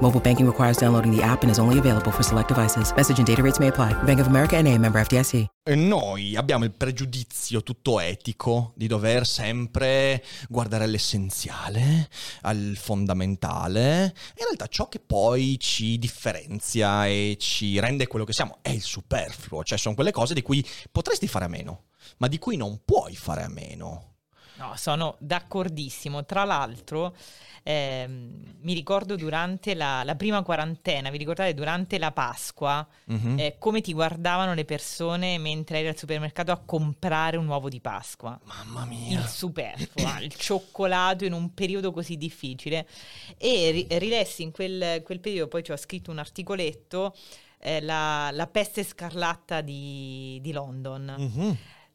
Mobile banking requires downloading the app and is only available for select devices. Message and data rates may apply. Bank of America and a member FDIC. E noi abbiamo il pregiudizio tutto etico di dover sempre guardare all'essenziale, al fondamentale. In realtà ciò che poi ci differenzia e ci rende quello che siamo è il superfluo. Cioè sono quelle cose di cui potresti fare a meno, ma di cui non puoi fare a meno. No, sono d'accordissimo. Tra l'altro, ehm, mi ricordo durante la, la, prima quarantena, vi ricordate durante la Pasqua, mm-hmm. eh, come ti guardavano le persone mentre eri al supermercato a comprare un uovo di Pasqua? Mamma mia! Il superfluo, il cioccolato in un periodo così difficile. E ri- rilessi in quel, quel periodo, poi ci ho scritto un articoletto, eh, la, la, peste scarlatta di, di London. Mm-hmm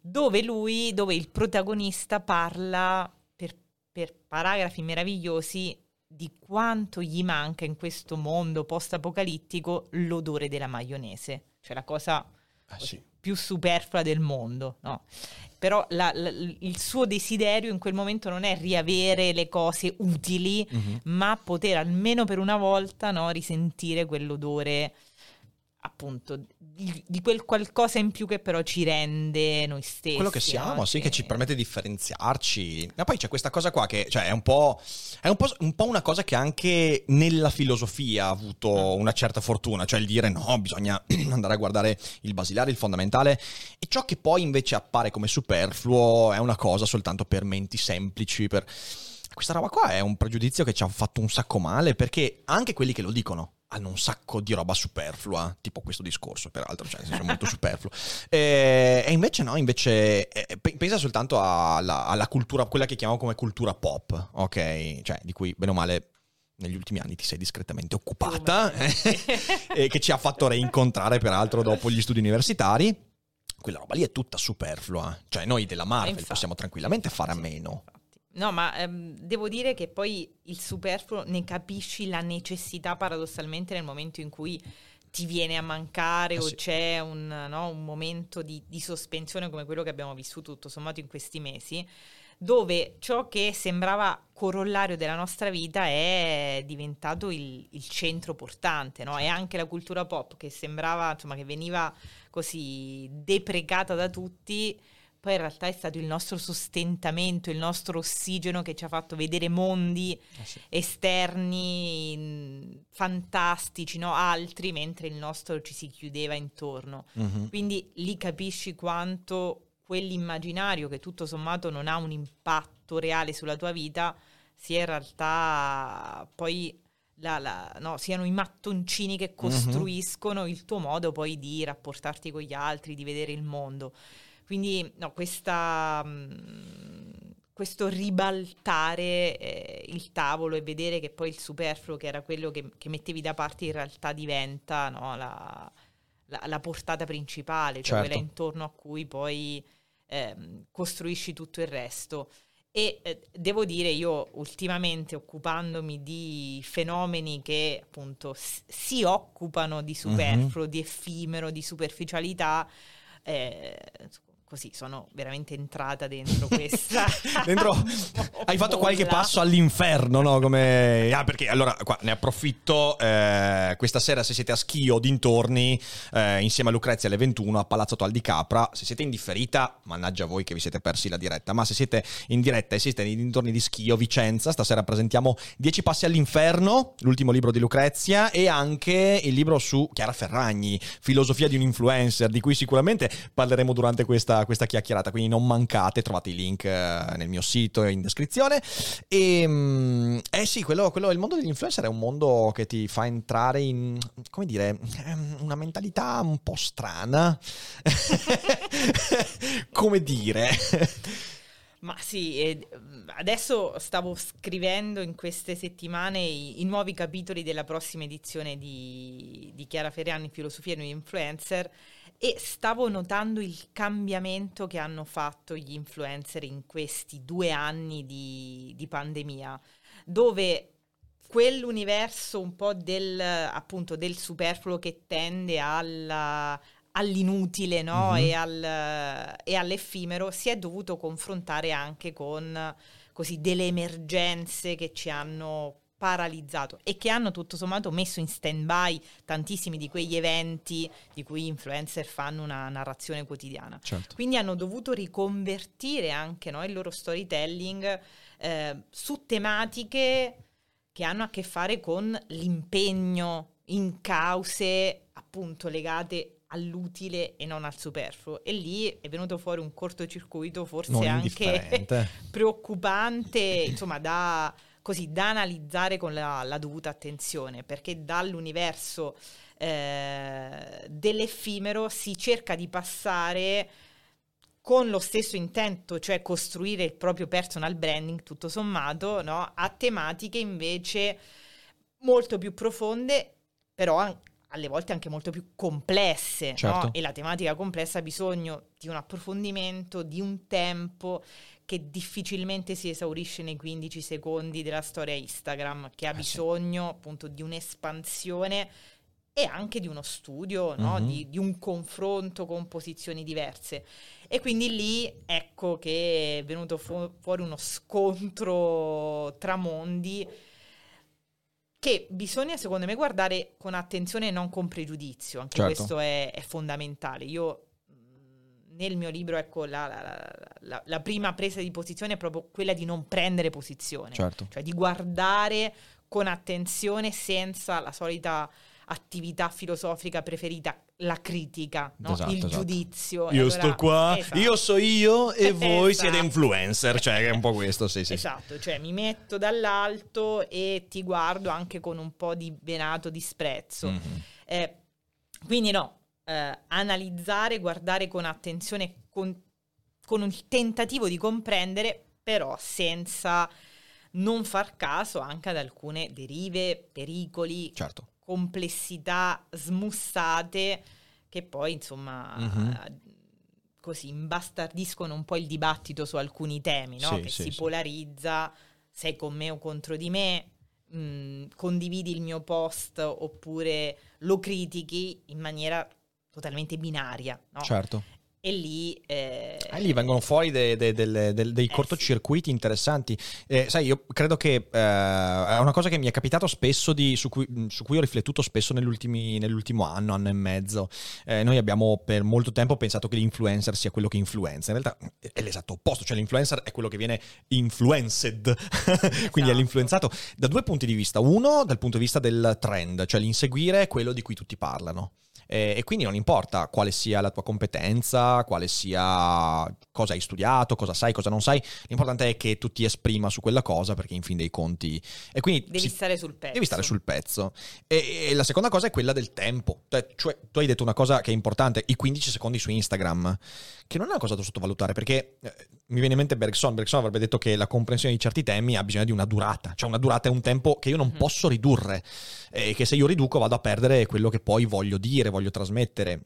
dove lui, dove il protagonista parla per, per paragrafi meravigliosi di quanto gli manca in questo mondo post-apocalittico l'odore della maionese, cioè la cosa ah, sì. più superflua del mondo, no? Però la, la, il suo desiderio in quel momento non è riavere le cose utili, mm-hmm. ma poter almeno per una volta no, risentire quell'odore appunto di, di, quel qualcosa in più che però ci rende noi stessi. Quello che siamo, no? sì, che ci permette di differenziarci. Ma poi c'è questa cosa qua che cioè, è, un po', è un, po', un po' una cosa che anche nella filosofia ha avuto ah. una certa fortuna, cioè il dire no, bisogna andare a guardare il basilare, il fondamentale, e ciò che poi invece appare come superfluo è una cosa soltanto per menti semplici, per... Questa roba qua è un pregiudizio che ci ha fatto un sacco male perché anche quelli che lo dicono hanno un sacco di roba superflua, tipo questo discorso, peraltro, cioè, senso molto superfluo. E, e, invece no, invece eh, pensa soltanto alla, alla, cultura, quella che chiamiamo come cultura pop, ok? Cioè, di cui, bene o male, negli ultimi anni ti sei discretamente occupata e che ci ha fatto reincontrare, peraltro, dopo gli studi universitari. Quella roba lì è tutta superflua. Cioè, noi della Marvel infatti, possiamo tranquillamente fare a meno. No, ma ehm, devo dire che poi il superfluo ne capisci la necessità paradossalmente nel momento in cui ti viene a mancare eh o c'è un, no, un momento di, di, sospensione come quello che abbiamo vissuto tutto sommato in questi mesi, dove ciò che sembrava corollario della nostra vita è diventato il, il centro portante, no? E anche la cultura pop che sembrava, insomma, che veniva così deprecata da tutti poi in realtà è stato il nostro sostentamento, il nostro ossigeno che ci ha fatto vedere mondi eh sì. esterni mm, fantastici, no? altri, mentre il nostro ci si chiudeva intorno. Mm-hmm. Quindi lì capisci quanto quell'immaginario che tutto sommato non ha un impatto reale sulla tua vita sia in realtà poi la, la, no, siano i mattoncini che mhm. costruiscono mm-hmm. il tuo modo poi di rapportarti con gli altri, di vedere il mondo. Quindi no, questa, mm, questo ribaltare eh, il tavolo e vedere che poi il superfluo, che era quello che, che mettevi da parte, in realtà diventa no, la, la, la, portata principale, cioè certo. quella intorno a cui poi eh, costruisci tutto il resto. E eh, devo dire, io ultimamente occupandomi di fenomeni che appunto s- si occupano di mhm. superfluo, mm-hmm. di effimero, di superficialità, eh, così sono veramente entrata dentro questa. dentro hai fatto qualche passo all'inferno, no? Come... Ah, perché allora qua ne approfitto. Eh, questa sera, se siete a Schio dintorni, eh, insieme a Lucrezia alle 21 a Palazzo Tal di Capra. Se siete in differita, mannaggia voi che vi siete persi la diretta. Ma se siete in diretta e siete nei dintorni di Schio, Vicenza, stasera presentiamo 10 passi all'inferno, l'ultimo libro di Lucrezia, e anche il libro su Chiara Ferragni, Filosofia di un influencer, di cui sicuramente parleremo durante questa questa, chiacchierata, quindi non mancate, trovate i link eh, nel mio sito in descrizione. E, mm, eh sì, quello, quello, il mondo degli influencer è un mondo che ti fa entrare in, come dire, ehm, una mentalità un po' strana. come dire... Ma sì, adesso stavo scrivendo in queste settimane i, i, nuovi capitoli della prossima edizione di, di Chiara Ferrani, Filosofia e Noi Influencer, e stavo notando il cambiamento che hanno fatto gli influencer in questi due anni di, di pandemia, dove quell'universo un po' del, appunto, del superfluo che tende alla, all'inutile no? mm-hmm. e, al, e, all'effimero si è dovuto confrontare anche con così, delle emergenze che ci hanno paralizzato e che hanno tutto sommato messo in stand by tantissimi di quegli eventi di cui gli influencer fanno una narrazione quotidiana. Certo. Quindi hanno dovuto riconvertire anche no, il loro storytelling eh, su tematiche che hanno a che fare con l'impegno in cause appunto legate all'utile e non al superfluo. E lì è venuto fuori un cortocircuito forse anche preoccupante, insomma, da, così, da analizzare con la, la, dovuta attenzione, perché dall'universo eh, dell'effimero si cerca di passare con lo stesso intento, cioè costruire il proprio personal branding, tutto sommato, no? a tematiche invece molto più profonde, però alle volte anche molto più complesse, certo. no? e la tematica complessa ha bisogno di un approfondimento, di un tempo che difficilmente si esaurisce nei 15 secondi della storia Instagram, che ha eh bisogno sì. appunto di un'espansione e anche di uno studio, no? mm-hmm. di, di, un confronto con posizioni diverse. E quindi lì ecco che è venuto fu- fuori uno scontro tra mondi che bisogna secondo me guardare con attenzione e non con pregiudizio, anche certo. questo è, è, fondamentale. Io nel mio libro, ecco, la, la, la, la, prima presa di posizione è proprio quella di non prendere posizione, certo. cioè di guardare con attenzione senza la solita attività filosofica preferita, la critica, no? esatto, il esatto. giudizio. Io allora, sto qua, esatto. io so io e voi esatto. siete influencer, cioè è un po' questo, sì, sì. Esatto, cioè mi metto dall'alto e ti guardo anche con un po' di venato disprezzo. Mm-hmm. Eh, quindi no, eh, analizzare, guardare con attenzione, con, con il tentativo di comprendere, però senza non far caso anche ad alcune derive, pericoli, certo complessità smussate che poi insomma mm-hmm. così imbastardiscono un po' il dibattito su alcuni temi, no? sì, che sì, si sì. polarizza, sei con me o contro di me, mh, mm, condividi il mio post oppure lo critichi in maniera totalmente binaria. No? Certo e lì... Eh... Ah, lì vengono fuori de, de, de, dei eh, cortocircuiti sì. interessanti. Eh, sai, io credo che eh, è una cosa che mi è capitato spesso, di, su, cui, su, cui, ho riflettuto spesso nell'ultimo anno, anno e mezzo. Eh, noi abbiamo per molto tempo pensato che l'influencer sia quello che influenza. In realtà è l'esatto opposto, cioè l'influencer è quello che viene influenced, quindi è esatto. l'influenzato da due punti di vista. Uno, dal punto di vista del trend, cioè l'inseguire quello di cui tutti parlano. Eh, e quindi non importa quale sia la tua competenza, quale sia cosa hai studiato, cosa sai, cosa non sai, l'importante è che tu ti esprima su quella cosa perché in fin dei conti... E quindi devi si, stare sul pezzo. Devi stare sul pezzo. E, e, la seconda cosa è quella del tempo. Cioè, tu hai detto una cosa che è importante, i 15 secondi su Instagram, che non è una cosa da sottovalutare perché eh, mi viene in mente Bergson, Bergson avrebbe detto che la comprensione di certi temi ha bisogno di una durata, cioè una durata è un tempo che io non mm-hmm. posso ridurre e che se io riduco vado a perdere quello che poi voglio dire, voglio trasmettere.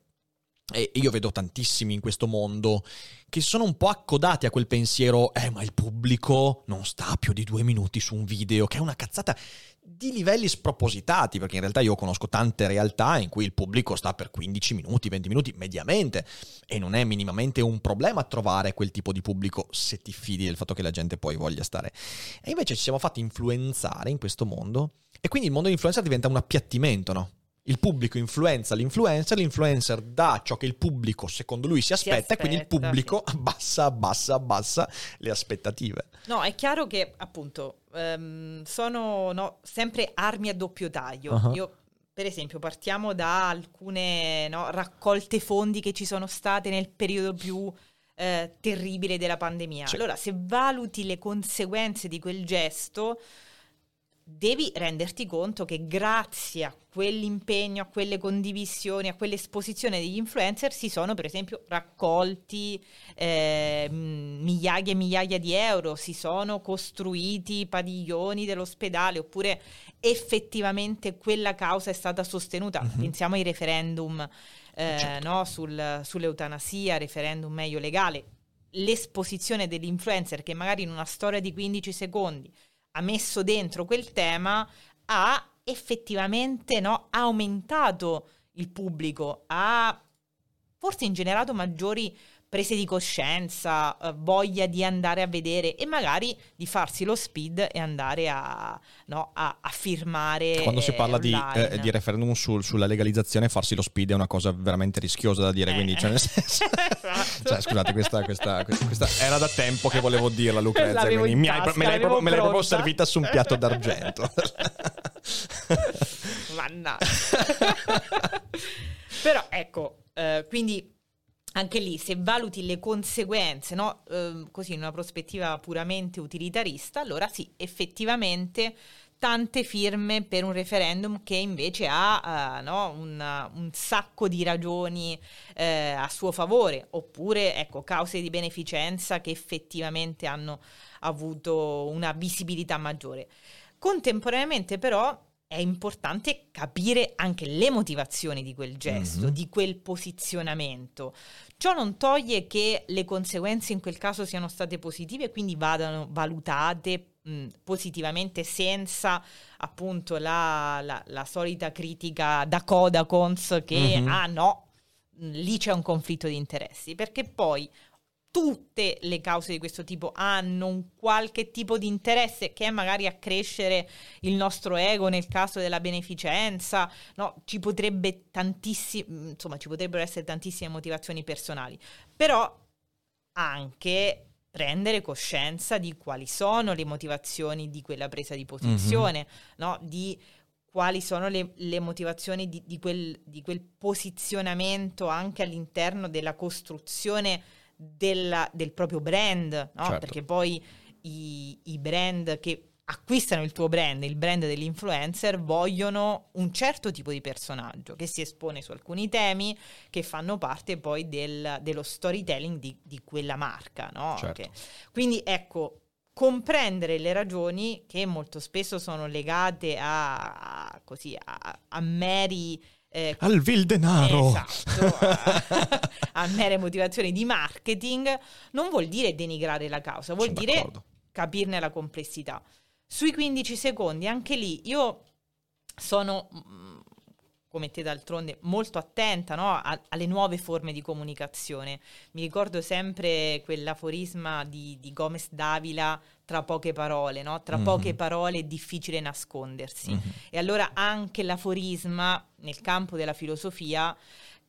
E io vedo tantissimi in questo mondo che sono un po' accodati a quel pensiero, eh ma il pubblico non sta più di due minuti su un video, che è una cazzata di livelli spropositati, perché in realtà io conosco tante realtà in cui il pubblico sta per 15 minuti, 20 minuti mediamente e non è minimamente un problema trovare quel tipo di pubblico se ti fidi del fatto che la gente poi voglia stare. E invece ci siamo fatti influenzare in questo mondo e quindi il mondo influencer diventa un appiattimento, no? Il pubblico influenza l'influencer, l'influencer dà ciò che il pubblico secondo lui si aspetta, si aspetta e quindi il pubblico sì. abbassa, abbassa, abbassa le aspettative. No, è chiaro che appunto um, sono no, sempre armi a doppio taglio. Uh-huh. Io per esempio, partiamo da alcune no, raccolte fondi che ci sono state nel periodo più eh, terribile della pandemia. Sì. Allora, se valuti le conseguenze di quel gesto, devi renderti conto che grazie a quell'impegno, a quelle condivisioni, a quell'esposizione degli influencer si sono per esempio raccolti eh, migliaia e migliaia di euro, si sono costruiti padiglioni dell'ospedale oppure effettivamente quella causa è stata sostenuta. Mm-hmm. Pensiamo ai referendum eh, certo. no? Sul, sull'eutanasia, referendum meglio legale, l'esposizione dell'influencer che magari in una storia di 15 secondi ha messo dentro quel tema ha effettivamente no, aumentato il pubblico, ha forse ingenerato maggiori prese di coscienza, eh, voglia di andare a vedere e magari di farsi lo speed e andare a, no, a, a firmare. Quando si parla di, eh, di, referendum sul, sulla legalizzazione, farsi lo speed è una cosa veramente rischiosa da dire. Eh. Quindi, cioè, nel senso, esatto. cioè, scusate, questa, questa, questa, era da tempo che volevo dirla, Lucrezia. Quindi mi hai, me, l'hai proprio, me l'hai proprio servita su un piatto d'argento. Mannaggia. Però ecco, eh, quindi anche lì se valuti le conseguenze, no? eh, così in una prospettiva puramente utilitarista, allora sì, effettivamente tante firme per un referendum che invece ha uh, no, un, un, sacco di ragioni eh, a suo favore, oppure ecco, cause di beneficenza che effettivamente hanno avuto una visibilità maggiore. Contemporaneamente però è importante capire anche le motivazioni di quel gesto, mm-hmm. di quel posizionamento. Ciò non toglie che le conseguenze in quel caso siano state positive e quindi vadano valutate mh, positivamente senza appunto la, la, la, solita critica da Codacons che mm-hmm. ah no, lì c'è un conflitto di interessi, perché poi tutte le cause di questo tipo hanno un qualche tipo di interesse che è magari accrescere il nostro ego nel caso della beneficenza, no? ci potrebbe tantissimi, insomma, ci potrebbero essere tantissime motivazioni personali, però anche prendere coscienza di quali sono le motivazioni di quella presa di posizione, mm-hmm. no? di quali sono le, le motivazioni di, di, quel, di quel posizionamento anche all'interno della costruzione della, del proprio brand, no? certo. perché poi i, i brand che acquistano il tuo brand, il brand dell'influencer, vogliono un certo tipo di personaggio che si espone su alcuni temi che fanno parte poi del, dello storytelling di, di, quella marca. No? Certo. Okay. Quindi ecco, comprendere le ragioni che molto spesso sono legate a, a, così, a, a meri eh, al vil denaro esatto, a, a, mere motivazioni di marketing non vuol dire denigrare la causa vuol Sono dire d'accordo. capirne la complessità sui 15 secondi anche lì io sono mm, come te d'altronde, molto attenta no? a, alle nuove forme di comunicazione. Mi ricordo sempre quell'aforisma di, di Gomez Davila tra poche parole, no? tra mm-hmm. poche parole è difficile nascondersi. Mm-hmm. E allora anche l'aforisma nel campo della filosofia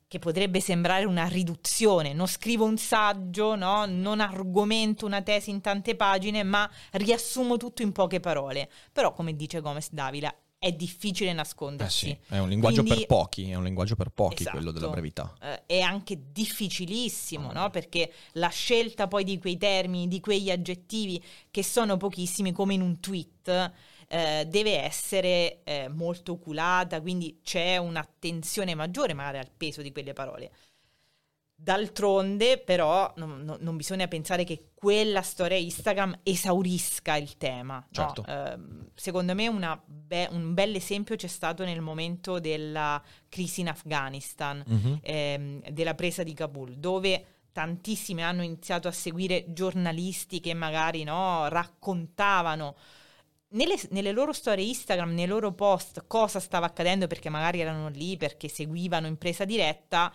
che potrebbe sembrare una riduzione, non scrivo un saggio, no? non argomento una tesi in tante pagine, ma riassumo tutto in poche parole. Però, come dice Gomez Davila, è difficile nascondersi. Eh sì, è un linguaggio Quindi, per pochi, è un linguaggio per pochi esatto, quello della brevità. Eh, è anche difficilissimo, oh. no? Perché la scelta poi di quei termini, di quegli aggettivi che sono pochissimi, come in un tweet, eh, deve essere eh, molto oculata, quindi c'è un'attenzione maggiore magari al peso di quelle parole. D'altronde, però, non, non, non, bisogna pensare che quella storia Instagram esaurisca il tema. Certo. No? Eh, secondo me be- un bel esempio c'è stato nel momento della crisi in Afghanistan, mm-hmm. ehm, della presa di Kabul, dove tantissimi hanno iniziato a seguire giornalisti che magari no, raccontavano nelle, nelle, loro storie Instagram, nei loro post, cosa stava accadendo perché magari erano lì, perché seguivano in presa diretta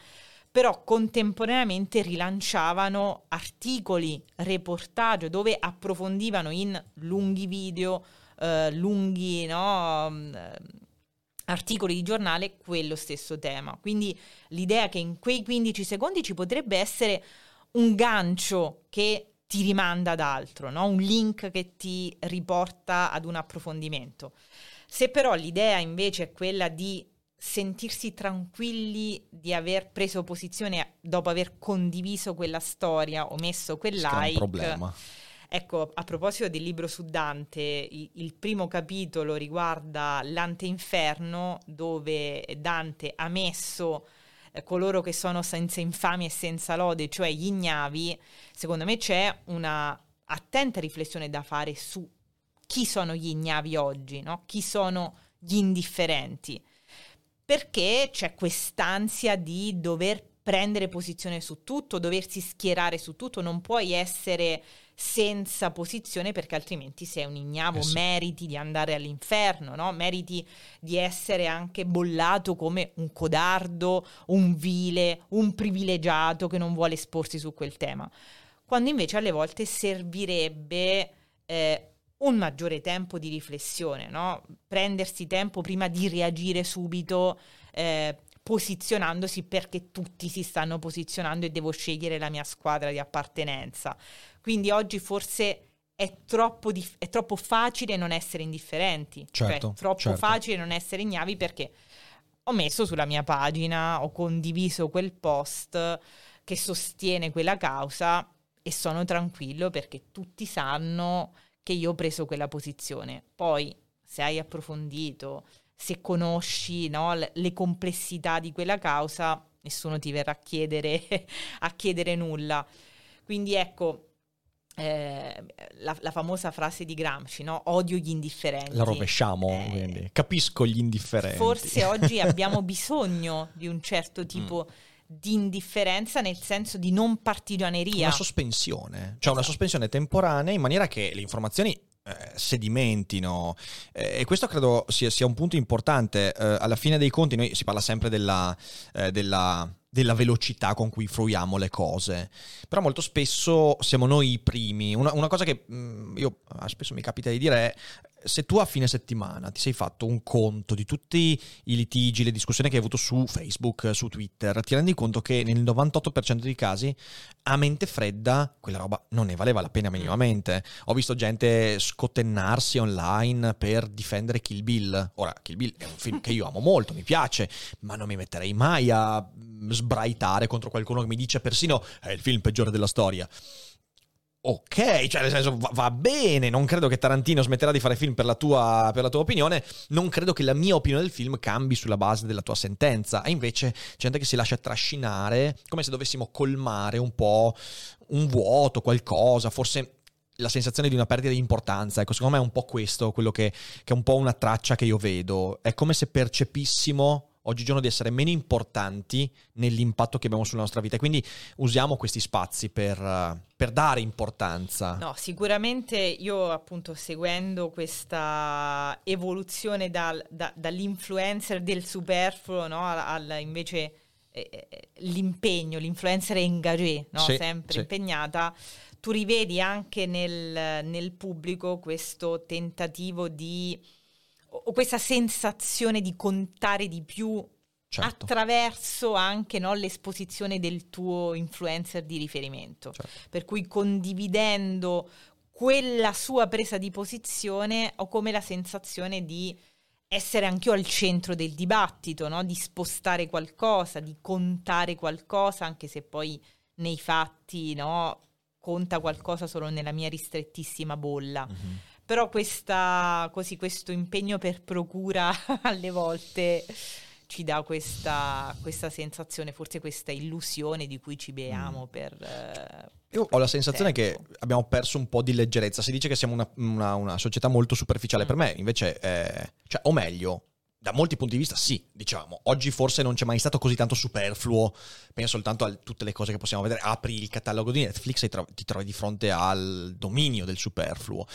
però contemporaneamente rilanciavano articoli, reportage dove approfondivano in lunghi video, eh, lunghi no, mm, articoli di giornale quello stesso tema. Quindi l'idea che in quei 15 secondi ci potrebbe essere un gancio che ti rimanda ad altro, no? un link che ti riporta ad un approfondimento. Se però l'idea invece è quella di sentirsi tranquilli di aver preso posizione dopo aver condiviso quella storia o messo quel like. È un problema. Ecco, a proposito del libro su Dante, il, primo capitolo riguarda l'anteinferno dove Dante ha messo eh, coloro che sono senza infamia e senza lode, cioè gli ignavi. Secondo me c'è una attenta riflessione da fare su chi sono gli ignavi oggi, no? chi sono gli indifferenti perché c'è quest'ansia di dover prendere posizione su tutto, doversi schierare su tutto, non puoi essere senza posizione perché altrimenti sei un ignavo, eh sì. meriti di andare all'inferno, no? meriti di essere anche bollato come un codardo, un vile, un privilegiato che non vuole esporsi su quel tema, quando invece alle volte servirebbe eh, un maggiore tempo di riflessione, no? prendersi tempo prima di reagire subito. Eh, posizionandosi perché tutti si stanno posizionando e devo scegliere la mia squadra di appartenenza. Quindi oggi forse è troppo, dif- è troppo facile non essere indifferenti, cioè certo, cioè troppo certo. facile non essere ignavi perché ho messo sulla mia pagina, ho condiviso quel post che sostiene quella causa e sono tranquillo perché tutti sanno che io ho preso quella posizione. Poi, se hai approfondito, se conosci no, le complessità di quella causa, nessuno ti verrà a chiedere, a chiedere nulla. Quindi ecco, eh, la, la, famosa frase di Gramsci, no? odio gli indifferenti. La rovesciamo, eh, capisco gli indifferenti. Forse oggi abbiamo bisogno di un certo tipo mm. Di indifferenza nel senso di non partigianeria. Una sospensione, cioè esatto. una sospensione temporanea in maniera che le informazioni eh, sedimentino eh, e questo credo sia, sia un punto importante eh, alla fine dei conti noi si parla sempre della, eh, della, della, velocità con cui fruiamo le cose però molto spesso siamo noi i primi una, una cosa che mh, mm, io ah, spesso mi capita di dire è se tu a fine settimana ti sei fatto un conto di tutti i litigi, le discussioni che hai avuto su Facebook, su Twitter, ti rendi conto che nel 98% dei casi a mente fredda quella roba non ne valeva la pena minimamente. Ho visto gente scotennarsi online per difendere Kill Bill. Ora, Kill Bill è un film che io amo molto, mi piace, ma non mi metterei mai a sbraitare contro qualcuno che mi dice persino è il film peggiore della storia ok, cioè nel senso va, va, bene, non credo che Tarantino smetterà di fare film per la, tua, per la, tua, opinione, non credo che la mia opinione del film cambi sulla base della tua sentenza, e invece c'è gente che si lascia trascinare come se dovessimo colmare un po' un vuoto, qualcosa, forse la sensazione di una perdita di importanza, ecco, secondo me è un po' questo, quello che, che è un po' una traccia che io vedo, è come se percepissimo oggigiorno di essere meno importanti nell'impatto che abbiamo sulla nostra vita. Quindi usiamo questi spazi per, per dare importanza. No, sicuramente io appunto seguendo questa evoluzione dal, da, dall'influencer del superfluo no, al, al invece eh, eh, l'impegno, l'influencer engagé, no? sì, sempre sì. impegnata, tu rivedi anche nel, nel pubblico questo tentativo di o questa sensazione di contare di più certo. attraverso anche no, l'esposizione del tuo influencer di riferimento. Certo. Per cui condividendo quella sua presa di posizione ho come la sensazione di essere anche io al centro del dibattito, no? di spostare qualcosa, di contare qualcosa, anche se poi nei fatti no, conta qualcosa solo nella mia ristrettissima bolla. Mm-hmm però questa, così, questo impegno per procura alle volte ci dà questa, questa, sensazione, forse questa illusione di cui ci beamo mm. per... Eh, Io ho la sensazione tempo. che abbiamo perso un po' di leggerezza. Si dice che siamo una, una, una società molto superficiale. Mm. Per me, invece, eh, cioè, o meglio, da molti punti di vista sì, diciamo. Oggi forse non c'è mai stato così tanto superfluo. Penso soltanto a tutte le cose che possiamo vedere. Apri il catalogo di Netflix e ti trovi di fronte al dominio del superfluo.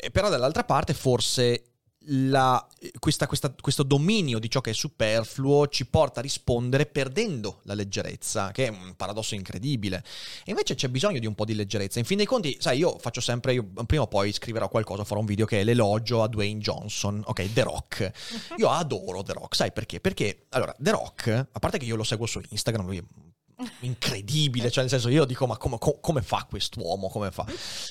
Eh, però dall'altra parte forse la, questa, questa, questo dominio di ciò che è superfluo ci porta a rispondere perdendo la leggerezza, che è un paradosso incredibile. E invece c'è bisogno di un po' di leggerezza. In fin dei conti, sai, io faccio sempre, io prima o poi scriverò qualcosa, farò un video che è l'elogio a Dwayne Johnson, ok, The Rock. Io adoro The Rock, sai perché? Perché, allora, The Rock, a parte che io lo seguo su Instagram, lui incredibile, cioè nel senso io dico ma come, come fa quest'uomo, come fa?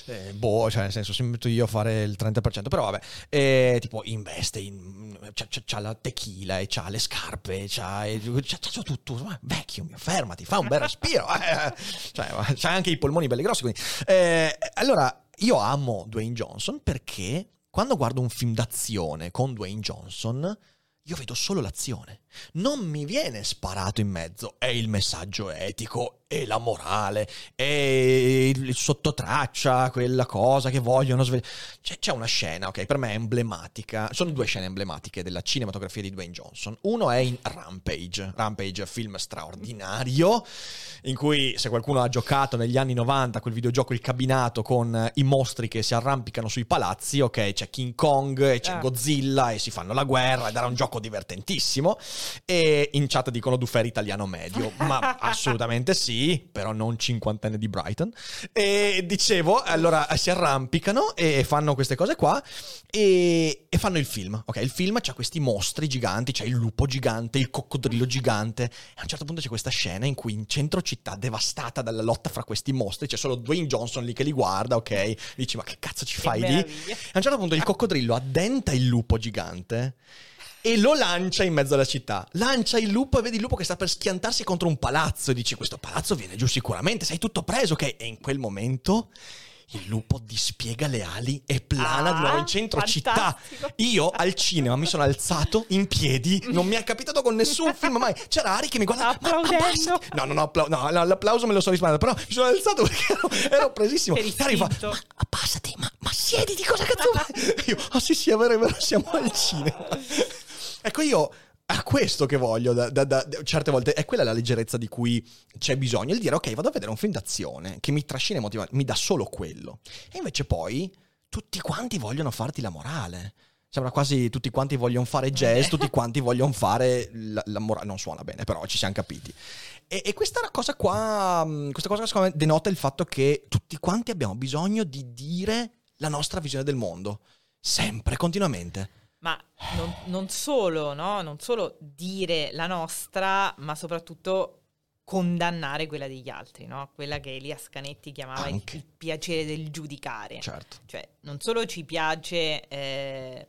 Eh, boh, cioè nel senso se mi metto io a fare il 30%, però vabbè, eh, tipo investe, in, c'ha, c'ha, la tequila e c'ha le scarpe, c'ha, c'ha, c'ha tutto, ma vecchio mio, fermati, fa un bel respiro, eh, cioè, c'ha anche i polmoni belli grossi, quindi. Eh, allora io amo Dwayne Johnson perché quando guardo un film d'azione con Dwayne Johnson io vedo solo l'azione. Non mi viene sparato in mezzo, è il messaggio etico, è la morale, è il sottotraccia, quella cosa che vogliono svegliare. C'è, c'è, una scena, ok, per me è emblematica. Sono due scene emblematiche della cinematografia di Dwayne Johnson. Uno è in Rampage, Rampage film straordinario, in cui se qualcuno ha giocato negli anni 90 quel videogioco Il cabinato con i mostri che si arrampicano sui palazzi, ok, c'è King Kong e c'è ah. Godzilla e si fanno la guerra ed era un gioco divertentissimo. E in chat dicono Duffer italiano medio, ma assolutamente sì però non cinquantenne di Brighton. E dicevo, allora si arrampicano e fanno queste cose qua e, e fanno il film. Ok, il film c'ha questi mostri giganti, c'è il lupo gigante, il coccodrillo gigante. E a un certo punto c'è questa scena in cui in centro città, devastata dalla lotta fra questi mostri, c'è solo Dwayne Johnson lì che li guarda, ok? Dici, ma che cazzo ci fai lì? A un certo punto il coccodrillo addenta il lupo gigante e lo lancia in mezzo alla città. Lancia il lupo e vedi il lupo che sta per schiantarsi contro un palazzo e dici questo palazzo viene giù sicuramente, sei tutto preso, ok? E in quel momento il lupo dispiega le ali e plana ah, di nuovo in centro città. Io al cinema mi sono alzato in piedi, non mi è capitato con nessun film mai. C'era Ari che mi guardava. Applaudendo. no, no, no, appla- no, l'applauso me lo sono risparmiato, però mi sono alzato perché ero, ero presissimo. Ari fa, ma, passati, ma, ma siediti, cosa cazzo? Io, ah oh, sì, sì, è vero, è vero, siamo al cinema. Ecco, io a questo che voglio da, da, da, certe volte è quella la leggerezza di cui c'è bisogno il dire ok vado a vedere un film d'azione che mi trascina e motiva mi dà solo quello. E invece poi tutti quanti vogliono farti la morale. Sembra quasi tutti quanti vogliono fare jazz tutti quanti vogliono fare la, la morale non suona bene però ci siamo capiti. E, e questa cosa qua questa cosa secondo me denota il fatto che tutti quanti abbiamo bisogno di dire la nostra visione del mondo. Sempre continuamente ma non, non solo, no? non solo dire la nostra, ma soprattutto condannare quella degli altri, no? quella che Elias Canetti chiamava il, il, piacere del giudicare. Certo. Cioè, non solo ci piace eh,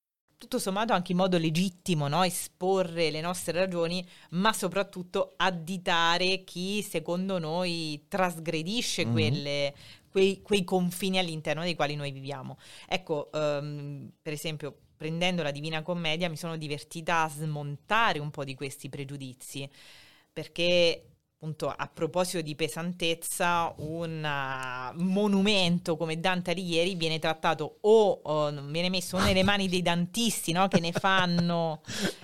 Tutto sommato anche in modo legittimo no? esporre le nostre ragioni, ma soprattutto additare chi secondo noi trasgredisce mm-hmm. quelle, quei, quei, confini all'interno dei quali noi viviamo. Ecco, um, per esempio, prendendo la Divina Commedia mi sono divertita a smontare un po' di questi pregiudizi, perché appunto a proposito di pesantezza, un uh, monumento come Dante Alighieri viene trattato o, o viene messo nelle mani dei dantisti no? che ne fanno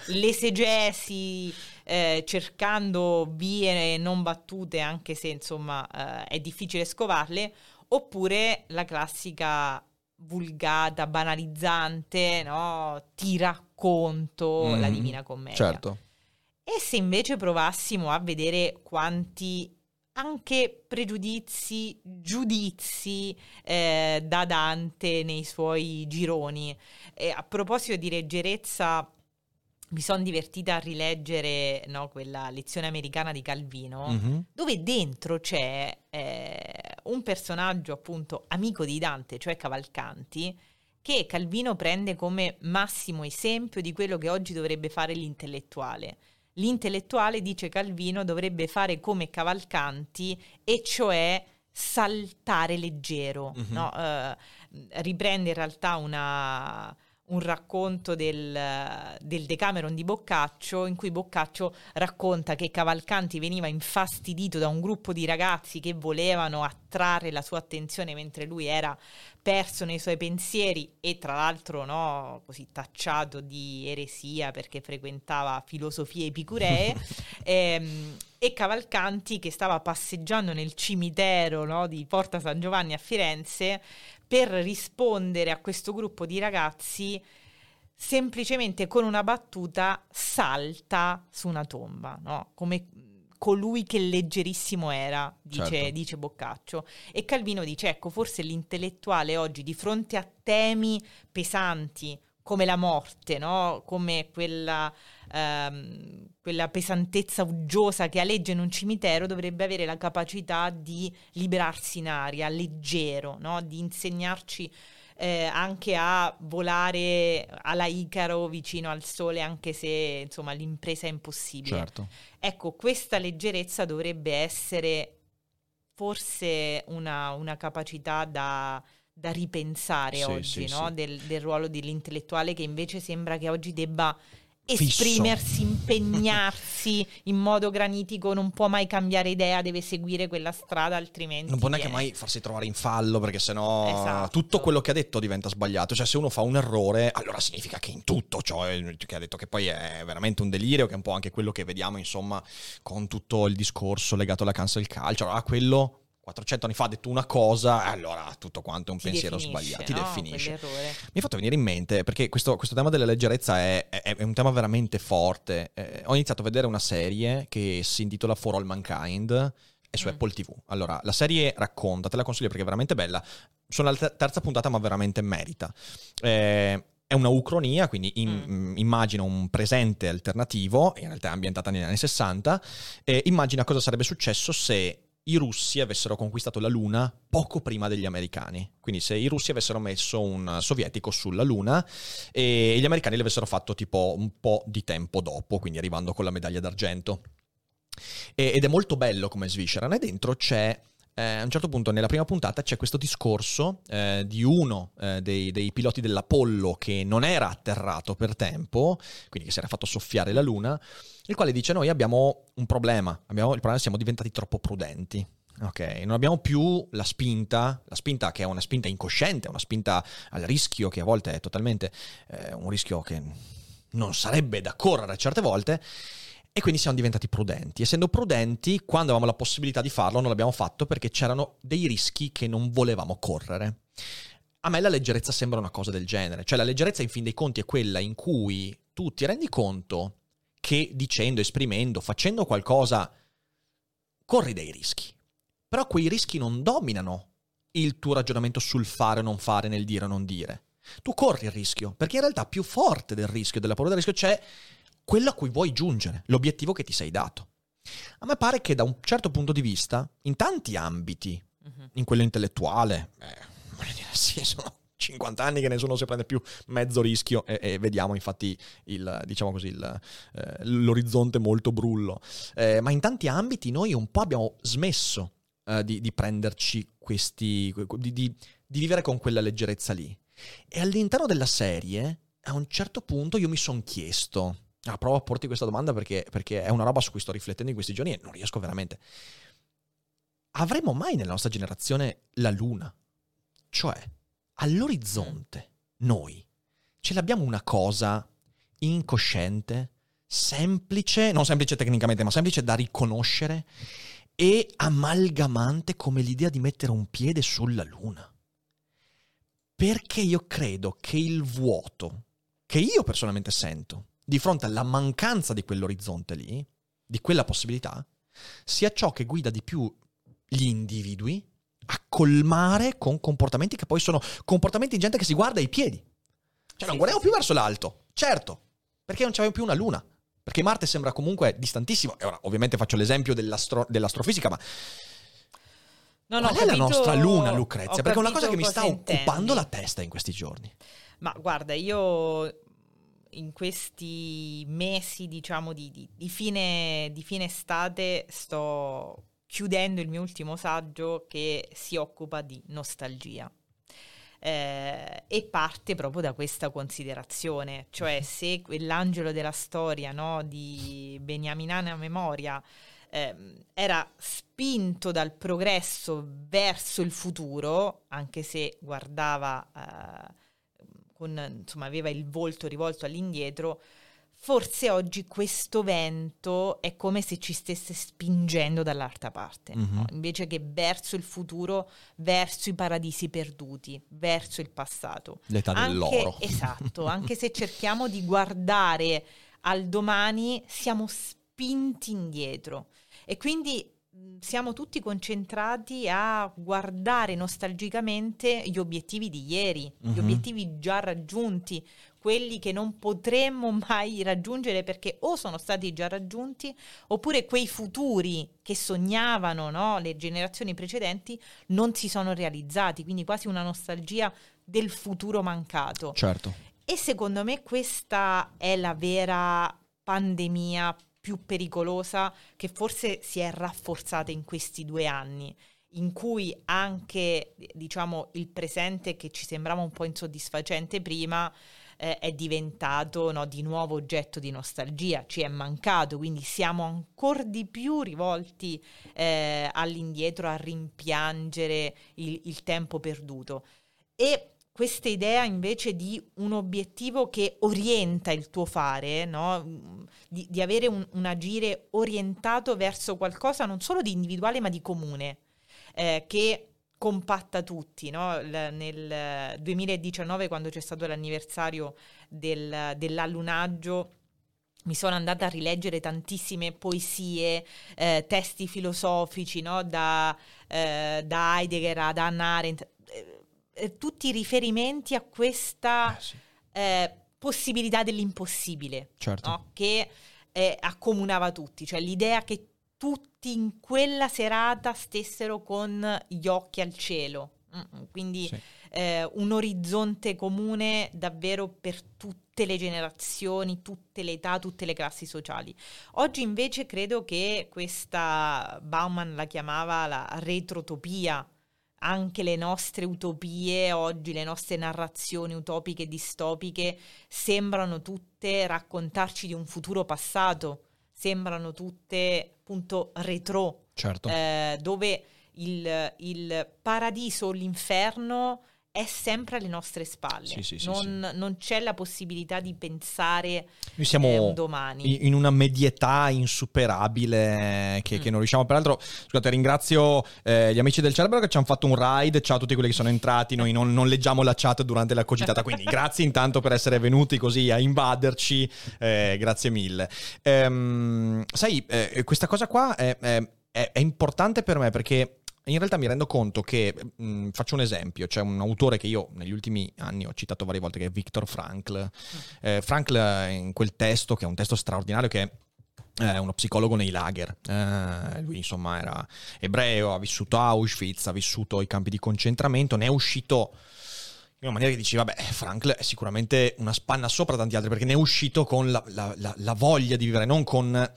l'esegesi eh, cercando vie non battute anche se insomma eh, è difficile scovarle, oppure la classica vulgata, banalizzante, no? ti racconto mm, la Divina Commedia. Certo. E se invece provassimo a vedere quanti anche pregiudizi, giudizi eh, da Dante nei suoi gironi. E a proposito di leggerezza, mi sono divertita a rileggere no, quella lezione americana di Calvino, mm-hmm. dove dentro c'è eh, un personaggio appunto amico di Dante, cioè Cavalcanti, che Calvino prende come massimo esempio di quello che oggi dovrebbe fare l'intellettuale l'intellettuale, dice Calvino, dovrebbe fare come Cavalcanti, e cioè saltare leggero. Mm-hmm. No? Uh, riprende in realtà una, un racconto del, del, Decameron di Boccaccio in cui Boccaccio racconta che Cavalcanti veniva infastidito da un gruppo di ragazzi che volevano attrarre la sua attenzione mentre lui era perso nei suoi pensieri e tra l'altro no, così tacciato di eresia perché frequentava filosofie epicuree ehm, e Cavalcanti che stava passeggiando nel cimitero no, di Porta San Giovanni a Firenze per rispondere a questo gruppo di ragazzi semplicemente con una battuta salta su una tomba, no? come colui che leggerissimo era, dice, certo. dice, Boccaccio. E Calvino dice, ecco, forse l'intellettuale oggi di fronte a temi pesanti come la morte, no? come quella, ehm, quella, pesantezza uggiosa che aleggia in un cimitero, dovrebbe avere la capacità di liberarsi in aria, leggero, no? di insegnarci eh, anche a volare alla Icaro vicino al sole, anche se insomma l'impresa è impossibile. Certo. Ecco, questa leggerezza dovrebbe essere forse una, una capacità da da ripensare sì, oggi, sì, no? sì. Del, del, ruolo dell'intellettuale che invece sembra che oggi debba Fisso. esprimersi, impegnarsi in modo granitico, non può mai cambiare idea, deve seguire quella strada, altrimenti... Non può neanche mai farsi trovare in fallo perché sennò Esatto. tutto quello che ha detto diventa sbagliato. Cioè se uno fa un errore, allora significa che in tutto, cioè che ha detto che poi è veramente un delirio, che è un po' anche quello che vediamo insomma con tutto il discorso legato alla cancel culture. Ah, quello 400 anni fa ha detto una cosa, allora tutto quanto è un Ti pensiero sbagliato, ti no? definisce. Mi è fatto venire in mente, perché questo, questo tema della leggerezza è, è- è un tema veramente forte. Eh, ho iniziato a vedere una serie che si intitola For All Mankind, è su Mm. Apple TV. Allora, la serie racconta, te la consiglio perché è veramente bella. Sono alla ter- terza puntata, ma veramente merita. Eh, è una ucronia, quindi in- Mm. mh, immagina un presente alternativo, in realtà è ambientata negli anni 60, e immagina cosa sarebbe successo se i russi avessero conquistato la Luna poco prima degli americani. Quindi se i russi avessero messo un sovietico sulla Luna e gli americani l'avessero fatto tipo un po' di tempo dopo, quindi arrivando con la medaglia d'argento. E- ed è molto bello come sviscerano e dentro c'è eh, a un certo punto nella prima puntata c'è questo discorso eh, di uno eh, dei, dei piloti dell'Apollo che non era atterrato per tempo, quindi che si era fatto soffiare la luna, il quale dice noi abbiamo un problema, abbiamo, il problema è che siamo diventati troppo prudenti. Ok, non abbiamo più la spinta, la spinta che è una spinta incosciente, una spinta al rischio che a volte è totalmente eh, un rischio che non sarebbe da correre certe volte. E quindi siamo diventati prudenti. Essendo prudenti, quando avevamo la possibilità di farlo, non l'abbiamo fatto perché c'erano dei rischi che non volevamo correre. A me la leggerezza sembra una cosa del genere. Cioè la leggerezza in fin dei conti è quella in cui tu ti rendi conto che dicendo, esprimendo, facendo qualcosa, corri dei rischi. Però quei rischi non dominano il tuo ragionamento sul fare o non fare, nel dire o non dire. Tu corri il rischio, perché in realtà più forte del rischio, della paura del rischio, c'è quello a cui vuoi giungere, l'obiettivo che ti sei dato. A me pare che da un certo punto di vista, in tanti ambiti, Mhm. in quello intellettuale, eh, voglio dire, sì, sono 50 anni che nessuno si prende più mezzo rischio e, e vediamo infatti il, diciamo così, il, eh, l'orizzonte molto brullo. Eh, ma in tanti ambiti noi un po' abbiamo smesso eh, di, di prenderci questi, di, di- di vivere con quella leggerezza lì. E all'interno della serie, a un certo punto io mi sono chiesto, ah, provo a porti questa domanda perché, perché è una roba su cui sto riflettendo in questi giorni e non riesco veramente. Avremo mai nella nostra generazione la luna? Cioè, all'orizzonte, noi, ce l'abbiamo una cosa incosciente, semplice, non semplice tecnicamente, ma semplice da riconoscere e amalgamante come l'idea di mettere un piede sulla luna. Perché io credo che il vuoto che io personalmente sento di fronte alla mancanza di quell'orizzonte lì, di quella possibilità, sia ciò che guida di più gli individui a colmare con comportamenti che poi sono comportamenti di gente che si guarda ai piedi. Cioè, non Sì, guardiamo sì, più verso l'alto, certo, perché non c'aveva più una luna. Perché Marte sembra comunque distantissimo. E ora, ovviamente, faccio l'esempio dell'astro- dell'astrofisica, ma No, no, qual è la capito- nostra luna, Lucrezia? Perché è una cosa che mi sta occupando la testa in questi giorni. Ma guarda, io in questi mesi, diciamo, di, di- di fine, di fine estate sto chiudendo il mio ultimo saggio che si occupa di nostalgia. Eh, e parte proprio da questa considerazione, cioè se quell'angelo della storia no, di Beniaminana Memoria ehm, era spinto dal progresso verso il futuro, anche se guardava eh, con, insomma, aveva il volto rivolto all'indietro, forse oggi questo vento è come se ci stesse spingendo dall'altra parte, Mhm. no? invece che verso il futuro, verso i paradisi perduti, verso il passato. L'età Anche- dell'oro. Esatto, anche se cerchiamo di guardare al domani, siamo spinti indietro e quindi siamo tutti concentrati a guardare nostalgicamente gli obiettivi di ieri, gli Mhm. obiettivi già raggiunti, quelli che non potremmo mai raggiungere perché o sono stati già raggiunti oppure quei futuri che sognavano no? le generazioni precedenti non si sono realizzati, quindi quasi una nostalgia del futuro mancato. Certo. E secondo me questa è la vera pandemia più pericolosa che forse si è rafforzata in questi due anni in cui anche diciamo il presente che ci sembrava un po' insoddisfacente prima eh, è diventato no, di nuovo oggetto di nostalgia, ci è mancato, quindi siamo ancora di più rivolti eh, all'indietro a rimpiangere il, il tempo perduto. E questa idea invece di un obiettivo che orienta il tuo fare, no? di, di, avere un, un agire orientato verso qualcosa non solo di individuale ma di comune eh, che compatta tutti. No? L- nel 2019, quando c'è stato l'anniversario del, dell'allunaggio, mi sono andata a rileggere tantissime poesie, eh, testi filosofici, no? da, eh, da, Heidegger ad Hannah Arendt, eh, eh tutti riferimenti a questa eh, sì. Eh, possibilità dell'impossibile, certo. no? che accomunava tutti, cioè l'idea che tutti in quella serata stessero con gli occhi al cielo. Quindi sì. eh, un orizzonte comune davvero per tutte le generazioni, tutte le età, tutte le classi sociali. Oggi invece credo che questa Bauman la chiamava la retrotopia, anche le nostre utopie oggi, le nostre narrazioni utopiche e distopiche sembrano tutte raccontarci di un futuro passato sembrano tutte appunto retro, certo. eh, dove il, il paradiso o l'inferno è sempre alle nostre spalle. Sì, sì, non, sì, non, c'è la possibilità di pensare Noi siamo eh, un domani. In una medietà insuperabile che, mm. che non riusciamo. Peraltro, scusate, ringrazio eh, gli amici del Cerebro che ci hanno fatto un ride. Ciao a tutti quelli che sono entrati. Noi non, non leggiamo la chat durante la cogitata. Quindi grazie intanto per essere venuti così a invaderci. Eh, grazie mille. Ehm, sai, eh, questa cosa qua è, è, è importante per me perché in realtà mi rendo conto che, mh, mm, faccio un esempio, c'è un autore che io negli ultimi anni ho citato varie volte, che è Viktor Frankl. Mm. Eh, Frankl in quel testo, che è un testo straordinario, che è uno psicologo nei lager. Eh, lui insomma era ebreo, ha vissuto Auschwitz, ha vissuto i campi di concentramento, ne è uscito in una maniera che dici, vabbè, Frankl è sicuramente una spanna sopra tanti altri, perché ne è uscito con la, la, la, la voglia di vivere, non con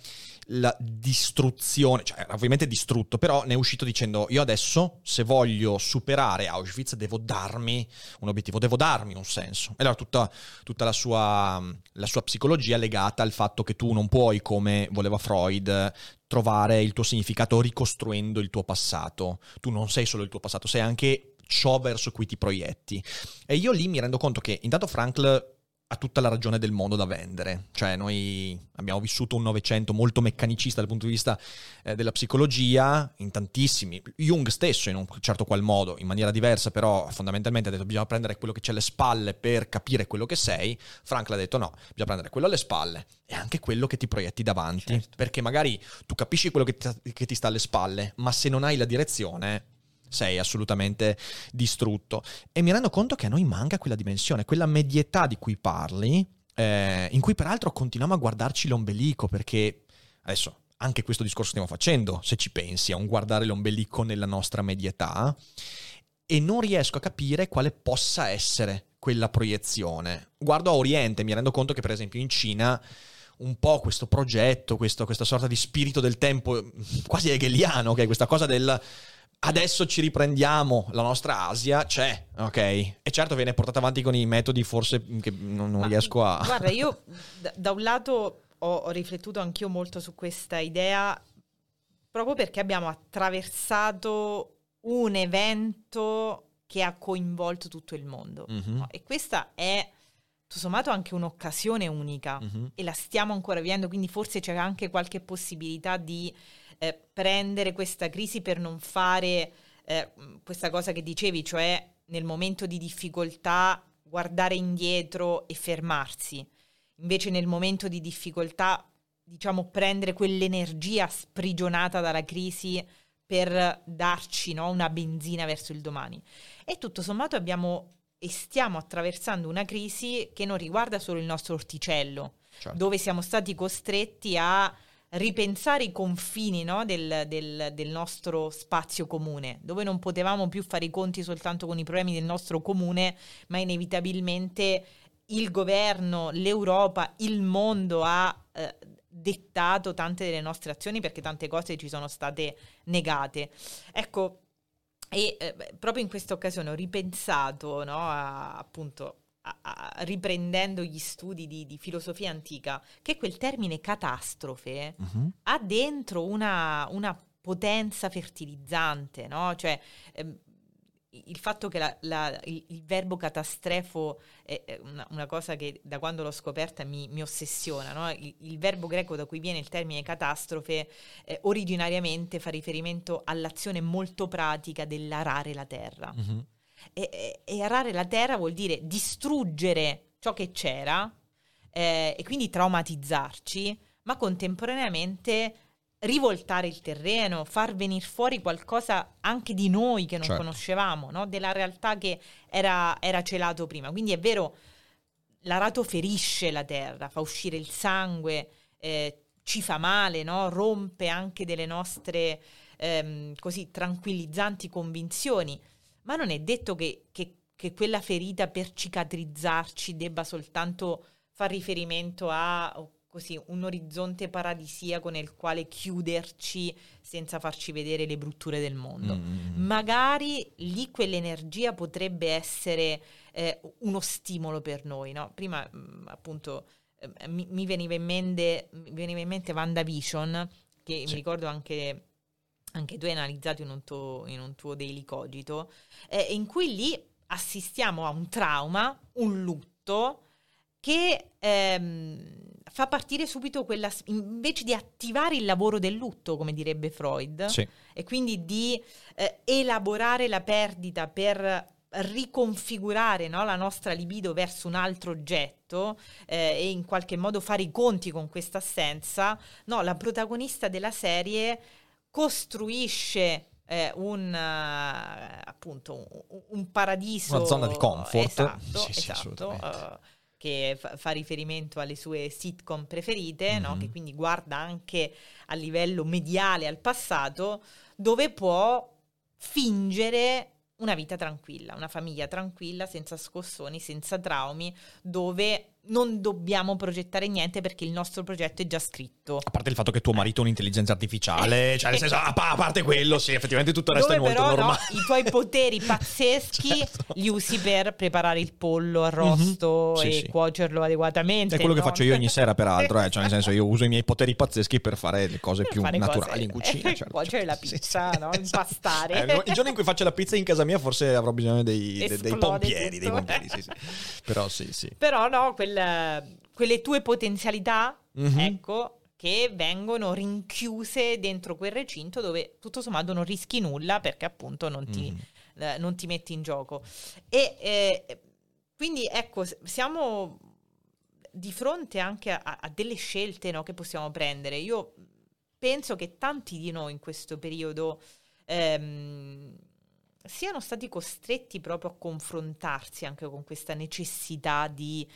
la distruzione, cioè ovviamente distrutto, però ne è uscito dicendo io adesso se voglio superare Auschwitz devo darmi un obiettivo, devo darmi un senso. E allora tutta, tutta la, sua, la sua psicologia è legata al fatto che tu non puoi, come voleva Freud, trovare il tuo significato ricostruendo il tuo passato. Tu non sei solo il tuo passato, sei anche ciò verso cui ti proietti. E io lì mi rendo conto che intanto Frankl ha tutta la ragione del mondo da vendere. Cioè, noi abbiamo vissuto un Novecento molto meccanicista dal punto di vista eh, della psicologia, in tantissimi. Jung stesso, in un certo qual modo, in maniera diversa, però fondamentalmente ha detto bisogna prendere quello che c'è alle spalle per capire quello che sei. Frank ha detto no, bisogna prendere quello alle spalle e anche quello che ti proietti davanti. Certo. Perché magari tu capisci quello che ti, che ti sta alle spalle, ma se non hai la direzione sei assolutamente distrutto. E mi rendo conto che a noi manca quella dimensione, quella medietà di cui parli, eh, in cui peraltro continuiamo a guardarci l'ombelico, perché adesso anche questo discorso stiamo facendo, se ci pensi, a un guardare l'ombelico nella nostra medietà, e non riesco a capire quale possa essere quella proiezione. Guardo a Oriente, mi rendo conto che per esempio in Cina un po' questo progetto, questo, questa sorta di spirito del tempo quasi hegeliano, è questa cosa del adesso ci riprendiamo la nostra Asia, c'è, ok? E certo viene portata avanti con i metodi forse che non, non riesco a... Guarda, io da, da un lato ho, ho, riflettuto anch'io molto su questa idea proprio perché abbiamo attraversato un evento che ha coinvolto tutto il mondo. Mm-hmm. No? E questa è tutto sommato anche un'occasione unica mm-hmm. e la stiamo ancora vivendo, quindi forse c'è anche qualche possibilità di eh, prendere questa crisi per non fare eh, questa cosa che dicevi, cioè nel momento di difficoltà guardare indietro e fermarsi. Invece nel momento di difficoltà, diciamo, prendere quell'energia sprigionata dalla crisi per darci no, una benzina verso il domani. E tutto sommato abbiamo e stiamo attraversando una crisi che non riguarda solo il nostro orticello, Certo. dove siamo stati costretti a ripensare i confini no, del, del, del, nostro spazio comune, dove non potevamo più fare i conti soltanto con i problemi del nostro comune, ma inevitabilmente il governo, l'Europa, il mondo ha eh, dettato tante delle nostre azioni perché tante cose ci sono state negate. Ecco, e eh, proprio in questa occasione ho ripensato no, a, appunto a, a, riprendendo gli studi di, di, filosofia antica, che quel termine catastrofe uh-huh. ha dentro una, una potenza fertilizzante, no? Cioè, ehm, il fatto che la, la, il, il, verbo catastrefo è una, una, cosa che da quando l'ho scoperta mi, mi ossessiona. No? Il, il, verbo greco da cui viene il termine catastrofe eh, originariamente fa riferimento all'azione molto pratica dell'arare la terra. Uh-huh. E, e, arare la terra vuol dire distruggere ciò che c'era eh, e quindi traumatizzarci, ma contemporaneamente rivoltare il terreno, far venire fuori qualcosa anche di noi che non certo. conoscevamo, no? della realtà che era, era, celato prima. Quindi è vero, l'arato ferisce la terra, fa uscire il sangue, eh, ci fa male, no? rompe anche delle nostre ehm, così tranquillizzanti convinzioni, ma non è detto che, che, che quella ferita per cicatrizzarci debba soltanto far riferimento a così un orizzonte paradisiaco nel quale chiuderci senza farci vedere le brutture del mondo. Mm. Magari lì quell'energia potrebbe essere eh, uno stimolo per noi, no? Prima mh, mm, appunto eh, mi, mi, veniva in mente, mi veniva in mente WandaVision, che sì. mi ricordo anche anche tu hai analizzato in un tuo, in un tuo daily cogito, eh, in cui lì assistiamo a un trauma, un lutto, che ehm, fa partire subito quella, invece di attivare il lavoro del lutto, come direbbe Freud, sì. e quindi di eh, elaborare la perdita per riconfigurare no, la nostra libido verso un altro oggetto eh, e in qualche modo fare i conti con questa assenza, no, la protagonista della serie costruisce eh, un, uh, appunto, un, un, paradiso. Una zona di comfort. Esatto, sì, esatto. Uh, che fa, fa, riferimento alle sue sitcom preferite, mm-hmm. no? che quindi guarda anche a livello mediale al passato, dove può fingere una vita tranquilla, una famiglia tranquilla, senza scossoni, senza traumi, dove non dobbiamo progettare niente perché il nostro progetto è già scritto. A parte il fatto che tuo marito è un'intelligenza artificiale, cioè nel senso, a parte quello, sì, effettivamente tutto il resto Dove è molto però, normale. No, I tuoi poteri pazzeschi certo. li usi per preparare il pollo arrosto mm-hmm. sì, e sì. cuocerlo adeguatamente. È quello no? che faccio io ogni sera, peraltro, eh, cioè nel senso io uso i miei poteri pazzeschi per fare le cose più naturali cose. in cucina. Certo, Cuocere la pizza, no? impastare. Eh, il giorno in cui faccio la pizza in casa mia forse avrò bisogno dei, dei, dei pompieri, dei pompieri, sì, sì. Però sì, sì. Però no, quel quelle tue potenzialità, mm-hmm. ecco, che vengono rinchiuse dentro quel recinto dove tutto sommato non rischi nulla perché appunto non ti, mm. eh, non ti metti in gioco. E eh, quindi ecco, siamo di fronte anche a, a delle scelte no, che possiamo prendere. Io penso che tanti di noi in questo periodo ehm, siano stati costretti proprio a confrontarsi anche con questa necessità di...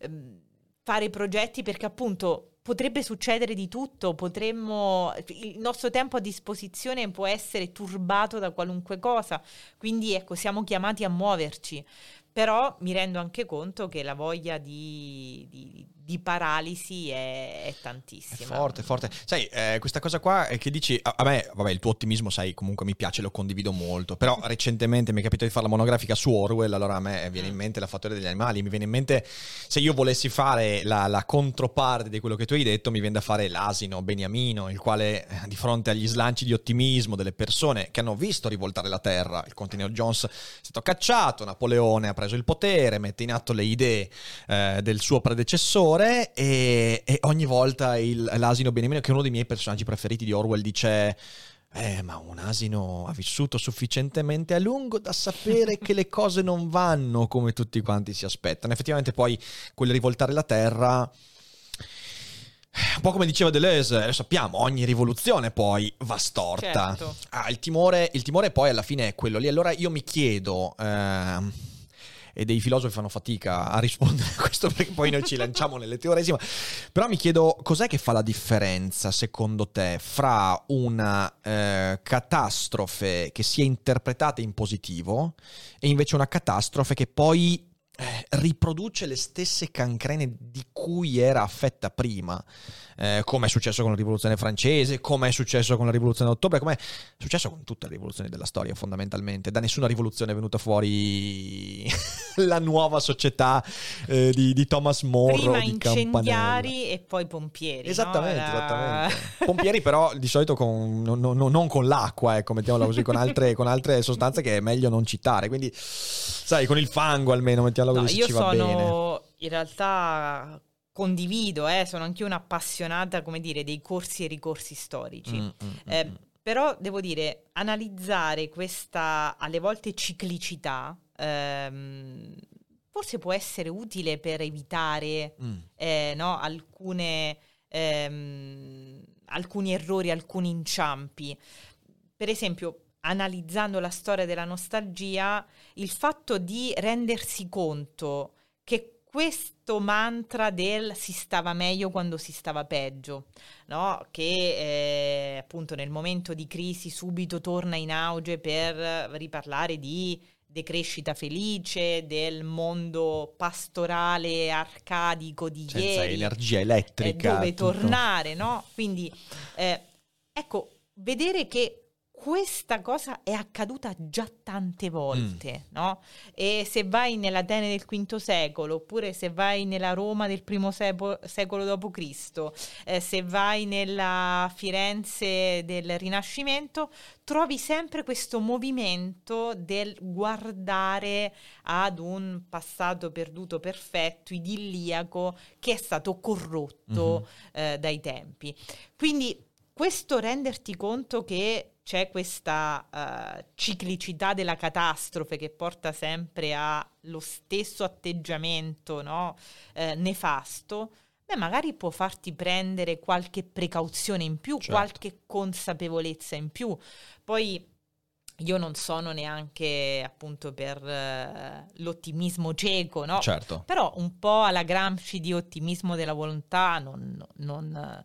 Ehm, fare progetti perché appunto potrebbe succedere di tutto, potremmo il nostro tempo a disposizione può essere turbato da qualunque cosa, quindi ecco, siamo chiamati a muoverci. Però mi rendo anche conto che la voglia di, di, di paralisi è, è, tantissima. È forte, forte. Sai, eh, questa cosa qua è che dici, a, a, me, vabbè, il tuo ottimismo, sai, comunque mi piace, lo condivido molto, però recentemente mi è capitato di fare la monografica su Orwell, allora a me viene in mm. mente la fattoria degli animali, mi viene in mente, se io volessi fare la, la controparte di quello che tu hai detto, mi viene da fare l'asino Beniamino, il quale eh, di fronte agli slanci di ottimismo delle persone che hanno visto rivoltare la terra, il Continental Jones è stato cacciato, Napoleone ha preso il potere, mette in atto le idee eh, del suo predecessore e, e ogni volta il, l'asino Beniamino, che è uno dei miei personaggi preferiti di Orwell, dice... Eh, ma un asino ha vissuto sufficientemente a lungo da sapere che le cose non vanno come tutti quanti si aspettano. Effettivamente poi quel rivoltare la terra un po' come diceva Deleuze, lo sappiamo, ogni rivoluzione poi va storta. Certo. Ah, il, timore, il timore poi alla fine è quello lì. Allora io mi chiedo... Eh, e dei filosofi fanno fatica a rispondere a questo perché poi noi ci lanciamo nelle teoresime. Però mi chiedo cos'è che fa la differenza secondo te fra una eh, catastrofe che sia interpretata in positivo e invece una catastrofe che poi riproduce le stesse cancrene di cui era affetta prima, eh, come è successo con la rivoluzione francese, come è successo con la rivoluzione d'ottobre, come è successo con tutte le rivoluzioni della storia fondamentalmente. Da nessuna rivoluzione è venuta fuori la nuova società eh, di, di, Thomas More. Prima di incendiari Campanella. e poi pompieri. Esattamente, no? esattamente. Pompieri però di solito con, no, no, non con l'acqua, ecco, mettiamola così, con altre, con altre sostanze che è meglio non citare. Quindi, sai, con il fango almeno, mettiamola No, così, io sono in realtà condivido, eh, sono anche un'appassionata, come dire, dei corsi e ricorsi storici. Mm, mm, Eh, mm. però devo dire, analizzare questa alle volte ciclicità ehm, forse può essere utile per evitare Mm. eh, no, alcune, ehm, alcuni errori, alcuni inciampi. Per esempio, analizzando la storia della nostalgia, il fatto di rendersi conto che questo mantra del si stava meglio quando si stava peggio, no? che eh, appunto nel momento di crisi subito torna in auge per riparlare di decrescita felice, del mondo pastorale arcadico di Senza ieri, energia eh, elettrica. dove tutto. tornare, no? Quindi, eh, ecco, vedere che questa cosa è accaduta già tante volte, Mm. no? E se vai nell'Atene del V secolo, oppure se vai nella Roma del sepo- secolo d.C., eh, se vai nella Firenze del Rinascimento, trovi sempre questo movimento del guardare ad un passato perduto perfetto, idilliaco, che è stato corrotto eh, dai tempi. Quindi questo renderti conto che c'è questa eh, ciclicità della catastrofe che porta sempre allo stesso atteggiamento no? eh, nefasto, beh, magari può farti prendere qualche precauzione in più, Certo. qualche consapevolezza in più. Poi io non sono neanche appunto per eh, l'ottimismo cieco, no? Certo. Però un po' alla Gramsci di ottimismo della volontà non, non,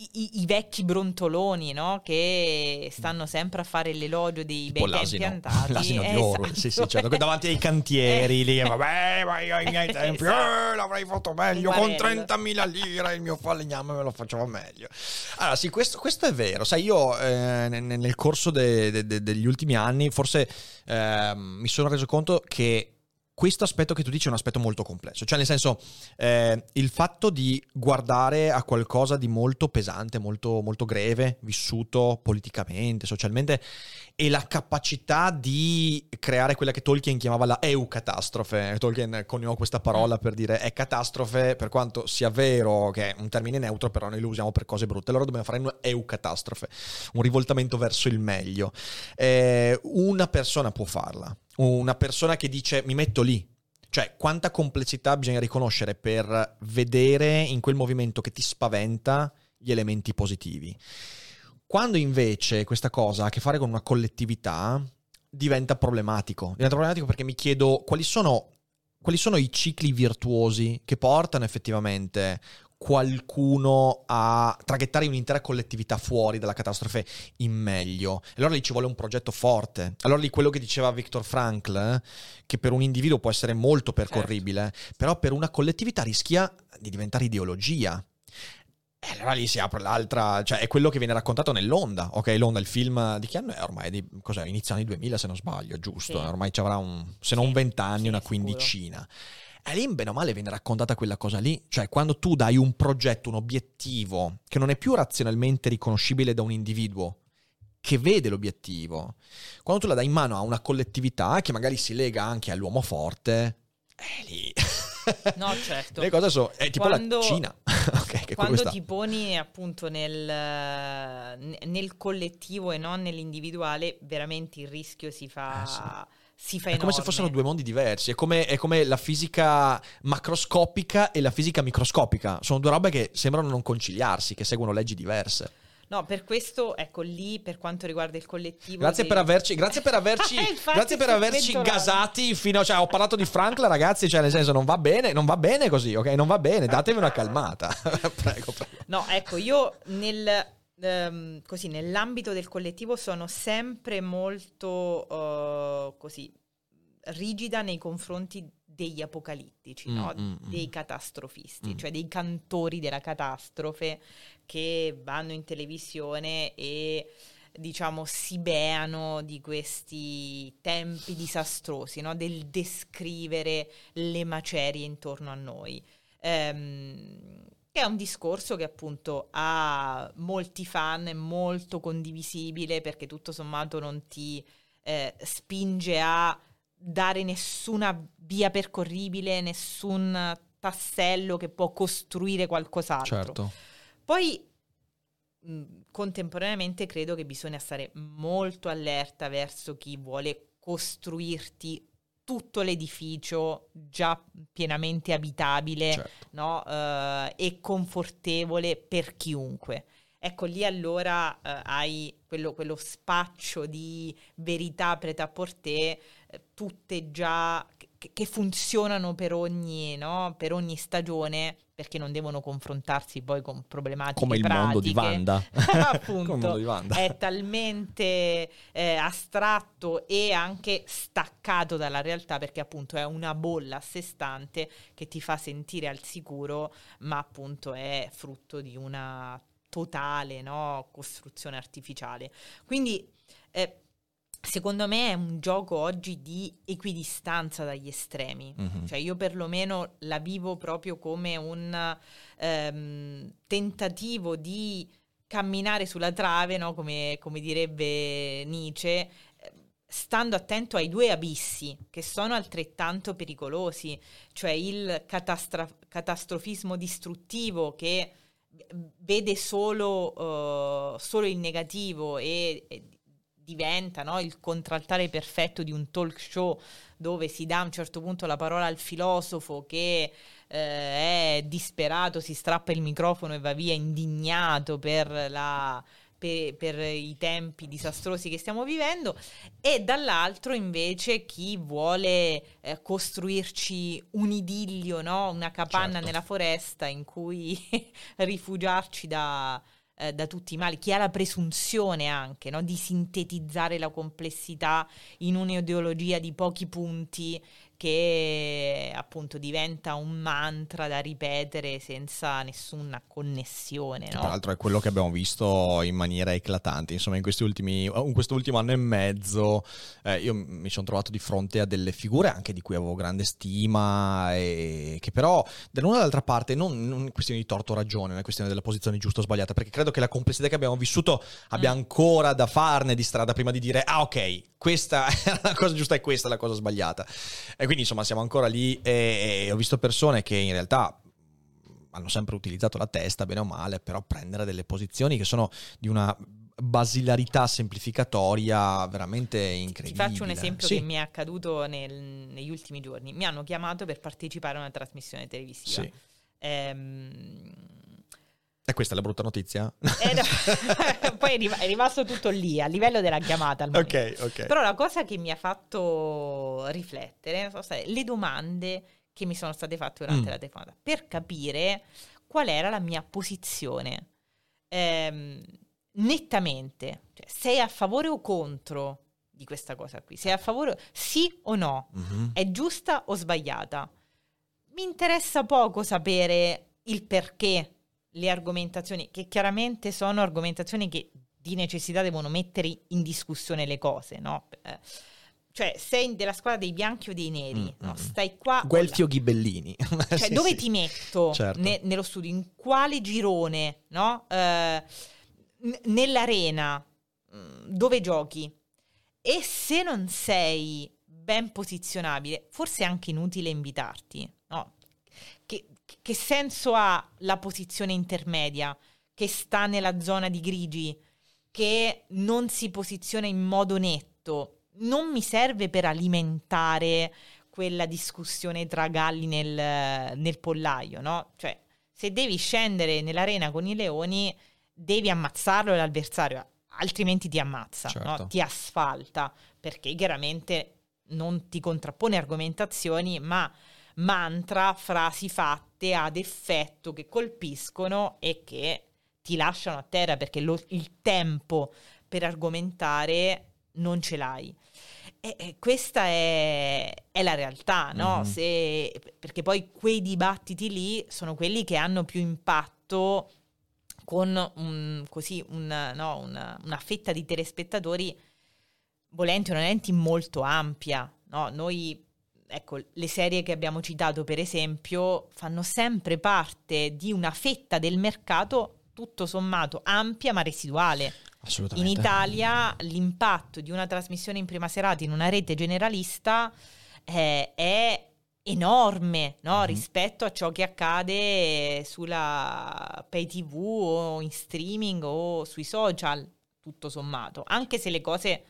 I, i- vecchi brontoloni, no? Che stanno sempre a fare l'elogio dei bei l'asino, andati. l'asino di Eh, oro, esatto. sì, sì, certo, davanti ai cantieri Eh. lì, vabbè, ma io ai miei tempi Esatto. eh, l'avrei fatto meglio, con Uguarello. 30.000 lire il mio falegname me lo faceva meglio. Allora sì, questo, questo è vero, sai, io eh, nel, corso de- de- de- degli ultimi anni forse ehm, mi sono reso conto che questo aspetto che tu dici è un aspetto molto complesso, cioè nel senso eh, il fatto di guardare a qualcosa di molto pesante, molto, molto greve, vissuto politicamente, socialmente, e la capacità di creare quella che Tolkien chiamava la eucatastrofe. Tolkien coniò questa parola per dire è catastrofe, per quanto sia vero che è un termine neutro, però noi lo usiamo per cose brutte. Allora dobbiamo fare una eucatastrofe, un rivoltamento verso il meglio. Eh, una persona può farla, una persona che dice mi metto lì. Cioè, quanta complessità bisogna riconoscere per vedere in quel movimento che ti spaventa gli elementi positivi. Quando invece questa cosa ha a che fare con una collettività, diventa problematico. Diventa problematico perché mi chiedo quali sono, quali sono i cicli virtuosi che portano effettivamente qualcuno a traghettare un'intera collettività fuori dalla catastrofe in meglio. Allora lì ci vuole un progetto forte. Allora lì quello che diceva Viktor Frankl, eh, che per un individuo può essere molto percorribile, però per una collettività rischia di diventare ideologia. E allora lì si apre l'altra, cioè è quello che viene raccontato nell'Onda. Ok, l'Onda, il film di che anno è ormai? Di, cos'è? Inizio anni 2000 se non sbaglio, giusto? Sì. Ormai ci avrà un, se non Sì, 20 anni, sì, una sicuro. E lì, bene o male, viene raccontata quella cosa lì. Cioè, quando tu dai un progetto, un obiettivo che non è più razionalmente riconoscibile da un individuo, che vede l'obiettivo. Quando tu la dai in mano a una collettività che magari si lega anche all'uomo forte, è lì. No, certo. Le cose sono. È tipo Quando- la Cina. ok, che Quando ti poni appunto nel, nel collettivo e non nell'individuale, veramente il rischio si fa, Eh, sì. Si fa È come se enorme. fossero due mondi diversi. È come, è come la fisica macroscopica e la fisica microscopica. Sono due robe che sembrano non conciliarsi, che seguono leggi diverse. No, per questo, ecco lì, per quanto riguarda il collettivo... Grazie dei- per averci, grazie per averci, Infatti grazie per averci gasati fino a. Cioè, ho parlato di Frank, ragazzi. Cioè, nel senso, non va bene, non va bene così, ok? Non va bene, datevi una calmata. prego, prego. No, ecco, io nel, ehm, così, nell'ambito del collettivo sono sempre molto eh, così rigida nei confronti degli apocalittici, Mm, no? mm, mm. dei catastrofisti, Mm. cioè dei cantori della catastrofe che vanno in televisione e diciamo si beano di questi tempi disastrosi, no? del descrivere le macerie intorno a noi. Ehm, è un discorso che appunto ha molti fan, è molto condivisibile perché tutto sommato non ti eh, spinge a dare nessuna via percorribile, nessun tassello che può costruire qualcos'altro. Certo. Poi mh, contemporaneamente credo che bisogna stare molto allerta verso chi vuole costruirti tutto l'edificio già pienamente abitabile certo. no? Eh, e confortevole per chiunque. Ecco, lì allora eh, hai quello, quello spaccio di verità prêt-à-porter, eh, tutte già che, funzionano per ogni, no? per ogni stagione, perché non devono confrontarsi poi con problematiche Come il mondo di pratiche. Wanda. Appunto, Come il mondo di Wanda. è talmente eh, astratto e anche staccato dalla realtà perché appunto è una bolla a sé stante che ti fa sentire al sicuro, ma appunto è frutto di una totale no, costruzione artificiale. Quindi eh, secondo me è un gioco oggi di equidistanza dagli estremi. Mhm. Cioè io perlomeno la vivo proprio come un ehm, tentativo di camminare sulla trave, no? come, come direbbe Nietzsche, stando attento ai due abissi che sono altrettanto pericolosi, cioè il catastra- catastrofismo distruttivo che vede solo, eh, solo il negativo e, e diventa no, il contraltare perfetto di un talk show dove si dà a un certo punto la parola al filosofo che eh, è disperato, si strappa il microfono e va via indignato per, la, per, per i tempi disastrosi che stiamo vivendo e dall'altro invece chi vuole eh, costruirci un idillio, no? una capanna Certo. nella foresta in cui rifugiarci da, eh, da tutti i mali, chi ha la presunzione anche no? di sintetizzare la complessità in un'ideologia di pochi punti che appunto diventa un mantra da ripetere senza nessuna connessione. No? Tra l'altro è quello che abbiamo visto in maniera eclatante, insomma in questi ultimi, in questo ultimo anno e mezzo eh, io mi sono trovato di fronte a delle figure anche di cui avevo grande stima e che però dall'una dall'altra parte non, non è questione di torto o ragione, non è questione della posizione giusta o sbagliata, perché credo che la complessità che abbiamo vissuto abbia Mm. ancora da farne di strada prima di dire ah ok, questa è la cosa giusta e questa è la cosa sbagliata. E quindi insomma siamo ancora lì e, e ho visto persone che in realtà hanno sempre utilizzato la testa, bene o male, però prendere delle posizioni che sono di una basilarità semplificatoria veramente Ti incredibile. faccio un esempio Sì, che mi è accaduto nel- negli ultimi giorni. Mi hanno chiamato per partecipare a una trasmissione televisiva. Sì. Ehm, E questa è la brutta notizia? eh, no, poi è, rim- è rimasto tutto lì, a livello della chiamata. al momento. ok, ok. Però la cosa che mi ha fatto riflettere sono state le domande che mi sono state fatte durante Mm. la telefonata per capire qual era la mia posizione. Ehm, nettamente, cioè, sei a favore o contro di questa cosa qui? Sei a favore, sì o no? Mhm. È giusta o sbagliata? Mi interessa poco sapere il perché, le argomentazioni, che chiaramente sono argomentazioni che di necessità devono mettere in discussione le cose, no? Eh, cioè, sei della squadra dei bianchi o dei neri, Mm, no? mm. Stai qua. Guelfi o Ghibellini? Cioè, Sì, dove sì. ti metto Certo. ne- nello studio? In quale girone, no? Eh, n- nell'arena. mm, dove giochi e se non sei ben posizionabile, forse è anche inutile invitarti? Che, senso ha la posizione intermedia che sta nella zona di grigi, che non si posiziona in modo netto? Non mi serve per alimentare quella discussione tra galli nel, nel pollaio, no? Cioè, se devi scendere nell'arena con i leoni, devi ammazzarlo l'avversario, altrimenti ti ammazza, certo. no? ti asfalta, perché chiaramente non ti contrappone argomentazioni, ma mantra, frasi fatte ad effetto che colpiscono e che ti lasciano a terra perché lo, il tempo per argomentare non ce l'hai. E, e questa è, è, la realtà, no? Mm-hmm. Se, perché poi quei dibattiti lì sono quelli che hanno più impatto con un, così una, no, una, una fetta di telespettatori volenti o nolenti molto ampia. No? Noi, ecco, le serie che abbiamo citato, per esempio, fanno sempre parte di una fetta del mercato tutto sommato ampia ma residuale. In Italia l'impatto di una trasmissione in prima serata in una rete generalista eh, è enorme no? mm-hmm. rispetto a ciò che accade sulla pay tv o in streaming o sui social, tutto sommato, anche se le cose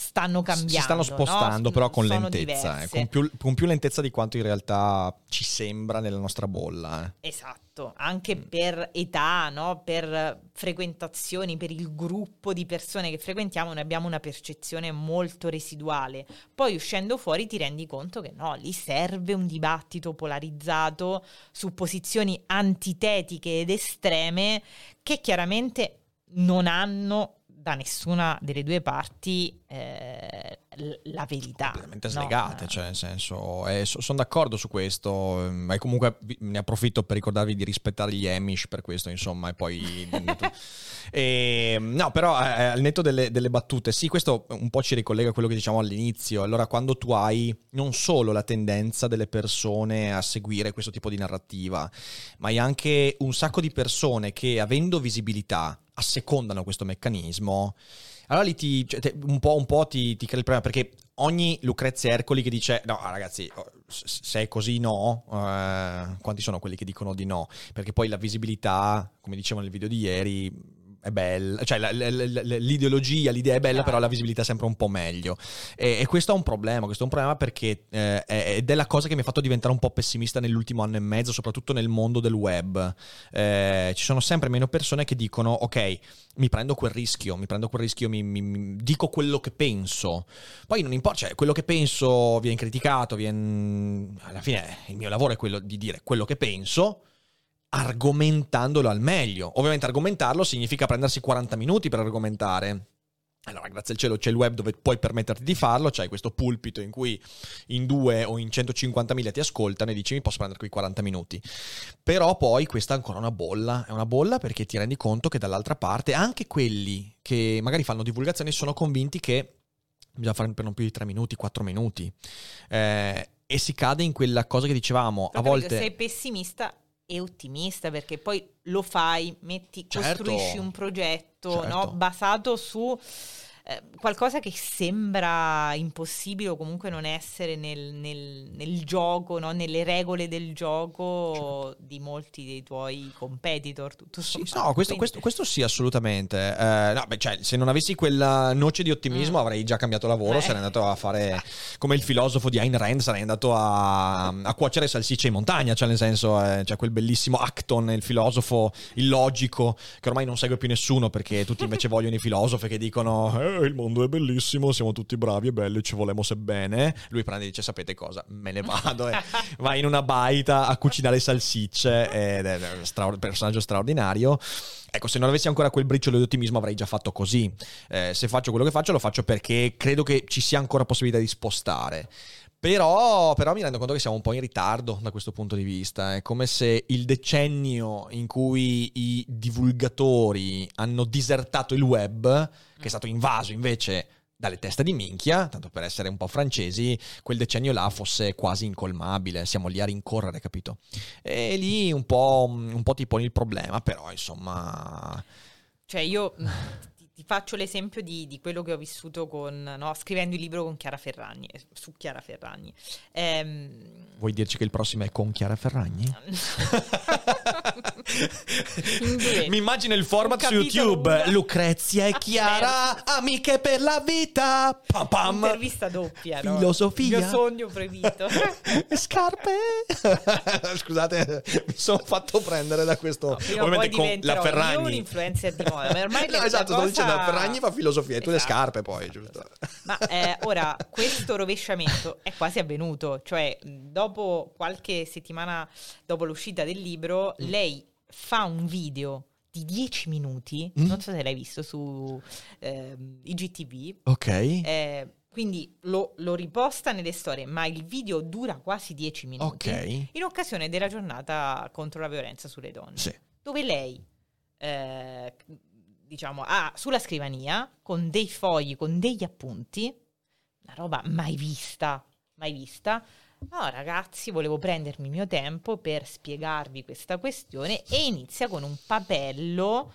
stanno cambiando. Si stanno spostando no? però con lentezza, eh, con, più, con, più, lentezza di quanto in realtà ci sembra nella nostra bolla. Eh. Esatto, anche mm. per età, no? per frequentazioni, per il gruppo di persone che frequentiamo, noi abbiamo una percezione molto residuale. Poi uscendo fuori ti rendi conto che no, lì serve un dibattito polarizzato su posizioni antitetiche ed estreme che chiaramente non hanno da nessuna delle due parti eh, la verità. Completamente slegate, no? cioè nel senso, eh, so, sono d'accordo su questo, ma comunque ne approfitto per ricordarvi di rispettare gli Amish per questo, insomma, e poi... e, no, però eh, al netto delle, delle, battute, sì, questo un po' ci ricollega a quello che diciamo all'inizio, allora quando tu hai non solo la tendenza delle persone a seguire questo tipo di narrativa, ma hai anche un sacco di persone che avendo visibilità assecondano questo meccanismo, allora lì ti, cioè, te, un po', un po ti, ti, crea il problema perché ogni Lucrezia Ercoli che dice no ragazzi oh, se è così no, eh, quanti sono quelli che dicono di no? Perché poi la visibilità, come dicevo nel video di ieri, è bella, cioè la, la, la, l'ideologia, l'idea è bella, però la visibilità è sempre un po' meglio. E, e questo è un problema, questo è un problema perché eh, ed è la cosa che mi ha fatto diventare un po' pessimista nell'ultimo anno e mezzo, soprattutto nel mondo del web. Eh, ci sono sempre meno persone che dicono, ok, mi prendo quel rischio, mi prendo quel rischio, mi, mi, mi dico quello che penso. Poi non importa, cioè quello che penso viene criticato, viene... alla fine il mio lavoro è quello di dire quello che penso argomentandolo al meglio. Ovviamente argomentarlo significa prendersi 40 minuti per argomentare. Allora, grazie al cielo c'è il web dove puoi permetterti di farlo, c'hai questo pulpito in cui in due o in 150.000 ti ascoltano e dici mi posso prendere quei 40 minuti. Però poi questa è ancora una bolla, è una bolla perché ti rendi conto che dall'altra parte anche quelli che magari fanno divulgazione sono convinti che bisogna fare per non più di 3 minuti, 4 minuti. Eh, e si cade in quella cosa che dicevamo, Però a volte... Sei pessimista e ottimista perché poi lo fai, metti, certo. costruisci un progetto certo. no, basato su eh, qualcosa che sembra impossibile o comunque non essere nel, nel, nel gioco, no? nelle regole del gioco certo. di molti dei tuoi competitor. Tutto sì, no, questo, questo, questo, sì, assolutamente. Eh, no, beh, cioè, se non avessi quella noce di ottimismo mm. avrei già cambiato lavoro, eh. sarei andato a fare come il filosofo di Ayn Rand, sarei andato a, a cuocere salsicce in montagna, cioè nel senso, eh, cioè quel bellissimo Acton, il filosofo illogico, che ormai non segue più nessuno perché tutti invece vogliono i filosofi che dicono eh, il mondo è bellissimo, siamo tutti bravi e belli, ci volemo se bene. Lui prende e dice, sapete cosa, me ne vado e va in una baita a cucinare salsicce ed è un stra- personaggio straordinario. Ecco, se non avessi ancora quel briciolo di ottimismo avrei già fatto così. Eh, se faccio quello che faccio lo faccio perché credo che ci sia ancora possibilità di spostare. Però, però, mi rendo conto che siamo un po' in ritardo da questo punto di vista. È come se il decennio in cui i divulgatori hanno disertato il web, che è stato invaso invece dalle teste di minchia, tanto per essere un po' francesi, quel decennio là fosse quasi incolmabile, siamo lì a rincorrere, capito? E lì un po', un po' ti poni il problema, però insomma... Cioè io faccio l'esempio di, di, quello che ho vissuto con, no, scrivendo il libro con Chiara Ferragni, eh, su Chiara Ferragni. Ehm... Vuoi dirci che il prossimo è con Chiara Ferragni? Mi immagino il format su YouTube. Uno. Lucrezia e Chiara, amiche per la vita. Pam pam. Intervista doppia, no? Filosofia. Il mio sogno proibito. Scarpe. Scusate, mi sono fatto prendere da questo. No, Ovviamente con la Ferragni. Io un influencer di moda, ma ormai no, esatto, sto dicendo Ferragni fa filosofia e tu esatto. le scarpe poi, giusto? Ma eh, ora, questo rovesciamento è quasi avvenuto, cioè dopo qualche settimana dopo l'uscita del libro, mm. lei fa un video di 10 minuti, mm. non so se l'hai visto su eh, IGTV. Ok. Eh, quindi lo, lo, riposta nelle storie, ma il video dura quasi 10 minuti okay. in occasione della giornata contro la violenza sulle donne. Sì. Dove lei eh, diciamo, ha sulla scrivania con dei fogli, con degli appunti, una roba mai vista, mai vista. No, ragazzi, volevo prendermi il mio tempo per spiegarvi questa questione e inizia con un papello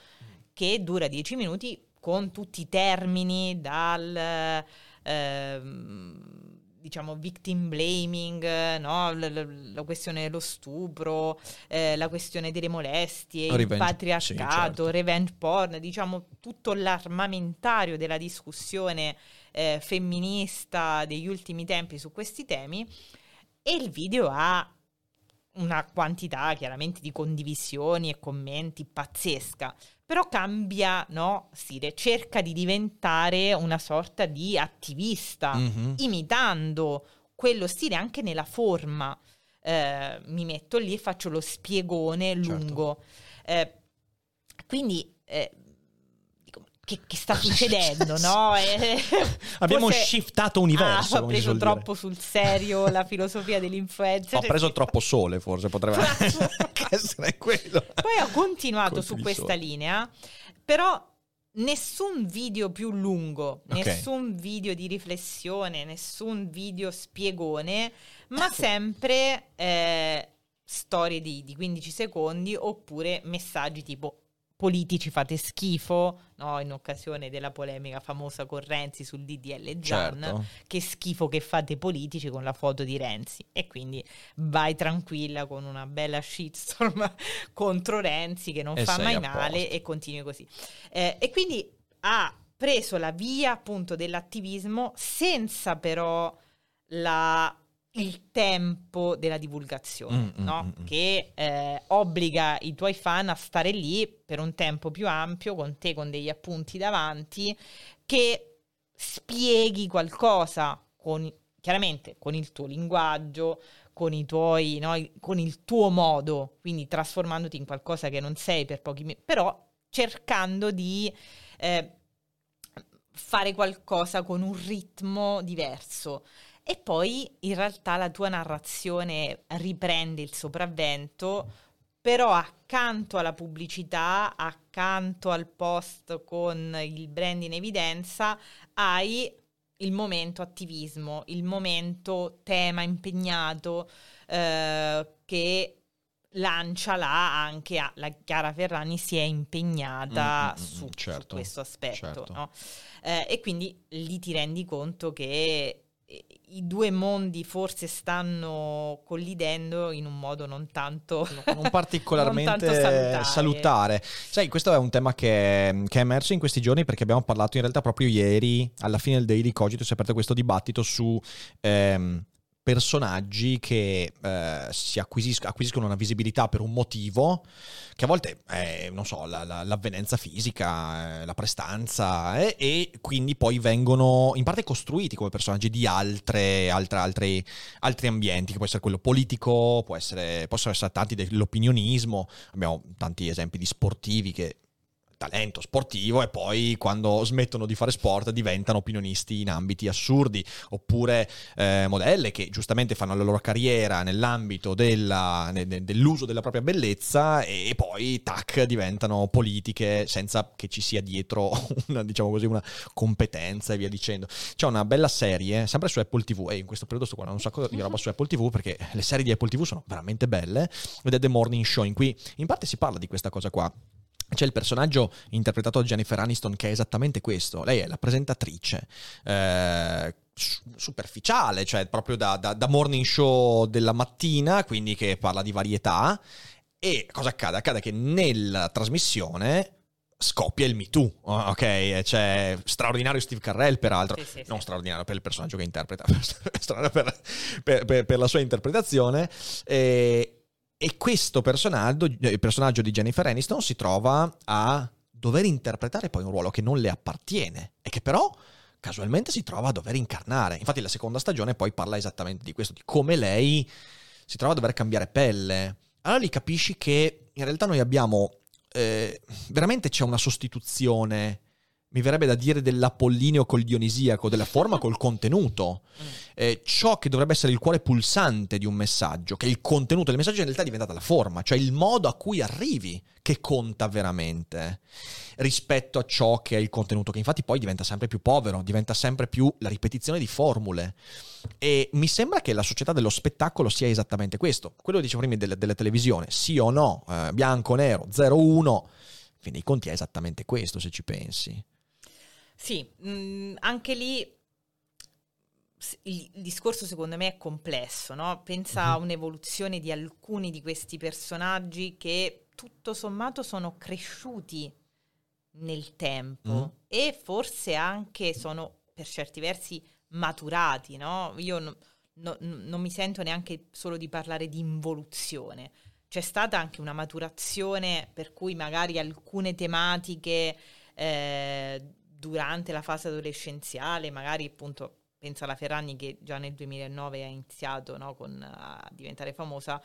che dura dieci minuti con tutti i termini dal... Ehm, diciamo, victim blaming, no? la, la, la, questione dello stupro, eh, la questione delle molestie, revenge, il patriarcato, sì, certo. revenge porn, diciamo tutto l'armamentario della discussione eh, femminista degli ultimi tempi su questi temi e il video ha una quantità chiaramente di condivisioni e commenti pazzesca però cambia no, stile, cerca di diventare una sorta di attivista, mm-hmm. imitando quello stile anche nella forma. Eh, mi metto lì e faccio lo spiegone certo. lungo. Eh, quindi eh, che, che, sta succedendo, no? E, Abbiamo shiftato universo. Ah, ho preso troppo dire. sul serio la filosofia dell'influencer. Ho preso troppo sole, forse potrebbe essere quello. Poi ho continuato su questa sole. linea, però nessun video più lungo, okay. nessun video di riflessione, nessun video spiegone, ma sempre eh, storie di, di 15 secondi oppure messaggi tipo politici fate schifo, no? in occasione della polemica famosa con Renzi sul DDL Gian, certo. che schifo che fate politici con la foto di Renzi e quindi vai tranquilla con una bella shitstorm contro Renzi che non e fa mai male e continui così. Eh, e quindi ha preso la via appunto dell'attivismo senza però la il tempo della divulgazione, mm, mm no? mm, mm, che eh, obbliga i tuoi fan a stare lì per un tempo più ampio con te con degli appunti davanti che spieghi qualcosa con, chiaramente con il tuo linguaggio, con i tuoi, no? con il tuo modo, quindi trasformandoti in qualcosa che non sei per pochi minuti, però cercando di eh, fare qualcosa con un ritmo diverso e poi in realtà la tua narrazione riprende il sopravvento, però accanto alla pubblicità, accanto al post con il brand in evidenza, hai il momento attivismo, il momento tema impegnato eh, che lancia là anche a, la Chiara Ferrani si è impegnata mm, mm, mm su, certo, su, questo aspetto certo. no? eh, e quindi lì ti rendi conto che i due mondi forse stanno collidendo in un modo non tanto non particolarmente non salutare. salutare. Sai, questo è un tema che, che, è emerso in questi giorni perché abbiamo parlato in realtà proprio ieri, alla fine del Daily Cogito, si è aperto questo dibattito su ehm, personaggi che eh, si acquisiscono, acquisiscono una visibilità per un motivo, che a volte è, non so, la, la, l'avvenenza fisica, eh, la prestanza, eh, e quindi poi vengono in parte costruiti come personaggi di altre, altre, altre, altri ambienti, che può essere quello politico, essere, possono essere tanti dell'opinionismo, abbiamo tanti esempi di sportivi che talento sportivo e poi quando smettono di fare sport diventano opinionisti in ambiti assurdi, oppure eh, modelle che giustamente fanno la loro carriera nell'ambito della, ne, dell'uso della propria bellezza e, poi tac diventano politiche senza che ci sia dietro una, diciamo così, una competenza e via dicendo. C'è una bella serie, sempre su Apple TV, e in questo periodo sto guardando un sacco di roba su Apple TV perché le serie di Apple TV sono veramente belle, ed è The Morning Show. In cui in parte si parla di questa cosa qua c'è il personaggio interpretato da Jennifer Aniston che è esattamente questo. Lei è la presentatrice. Eh, superficiale, cioè proprio da, da, da, morning show della mattina, quindi che parla di varietà. E cosa accade? Accade che nella trasmissione scoppia il Me Too, ok? C'è straordinario Steve Carrell, peraltro, sì, sì, non sì. straordinario per il personaggio che interpreta, straordinario per, per, per, la sua interpretazione. E, e questo personaggio, il personaggio di Jennifer Aniston, si trova a dover interpretare poi un ruolo che non le appartiene e che però casualmente si trova a dover incarnare. Infatti la seconda stagione poi parla esattamente di questo, di come lei si trova a dover cambiare pelle. Allora lì capisci che in realtà noi abbiamo eh, veramente c'è una sostituzione mi verrebbe da dire dell'apollineo col dionisiaco, della forma col contenuto. Mm. Eh, ciò che dovrebbe essere il cuore pulsante di un messaggio, che è il contenuto del messaggio in realtà è diventata la forma, cioè il modo a cui arrivi che conta veramente rispetto a ciò che è il contenuto, che infatti poi diventa sempre più povero, diventa sempre più la ripetizione di formule. E mi sembra che la società dello spettacolo sia esattamente questo. Quello che dicevo prima delle, delle televisioni, sì o no, eh, bianco, nero, 0-1. Quindi i conti è esattamente questo se ci pensi. Sì, mh, mm, anche lì il, il, discorso secondo me è complesso, no? Pensa uh-huh. a un'evoluzione di alcuni di questi personaggi che tutto sommato sono cresciuti nel tempo uh-huh. e forse anche sono per certi versi maturati, no? Io no, no, non mi sento neanche solo di parlare di involuzione. C'è stata anche una maturazione per cui magari alcune tematiche eh, durante la fase adolescenziale, magari appunto pensa alla Ferragni che già nel 2009 ha iniziato no, con, a diventare famosa,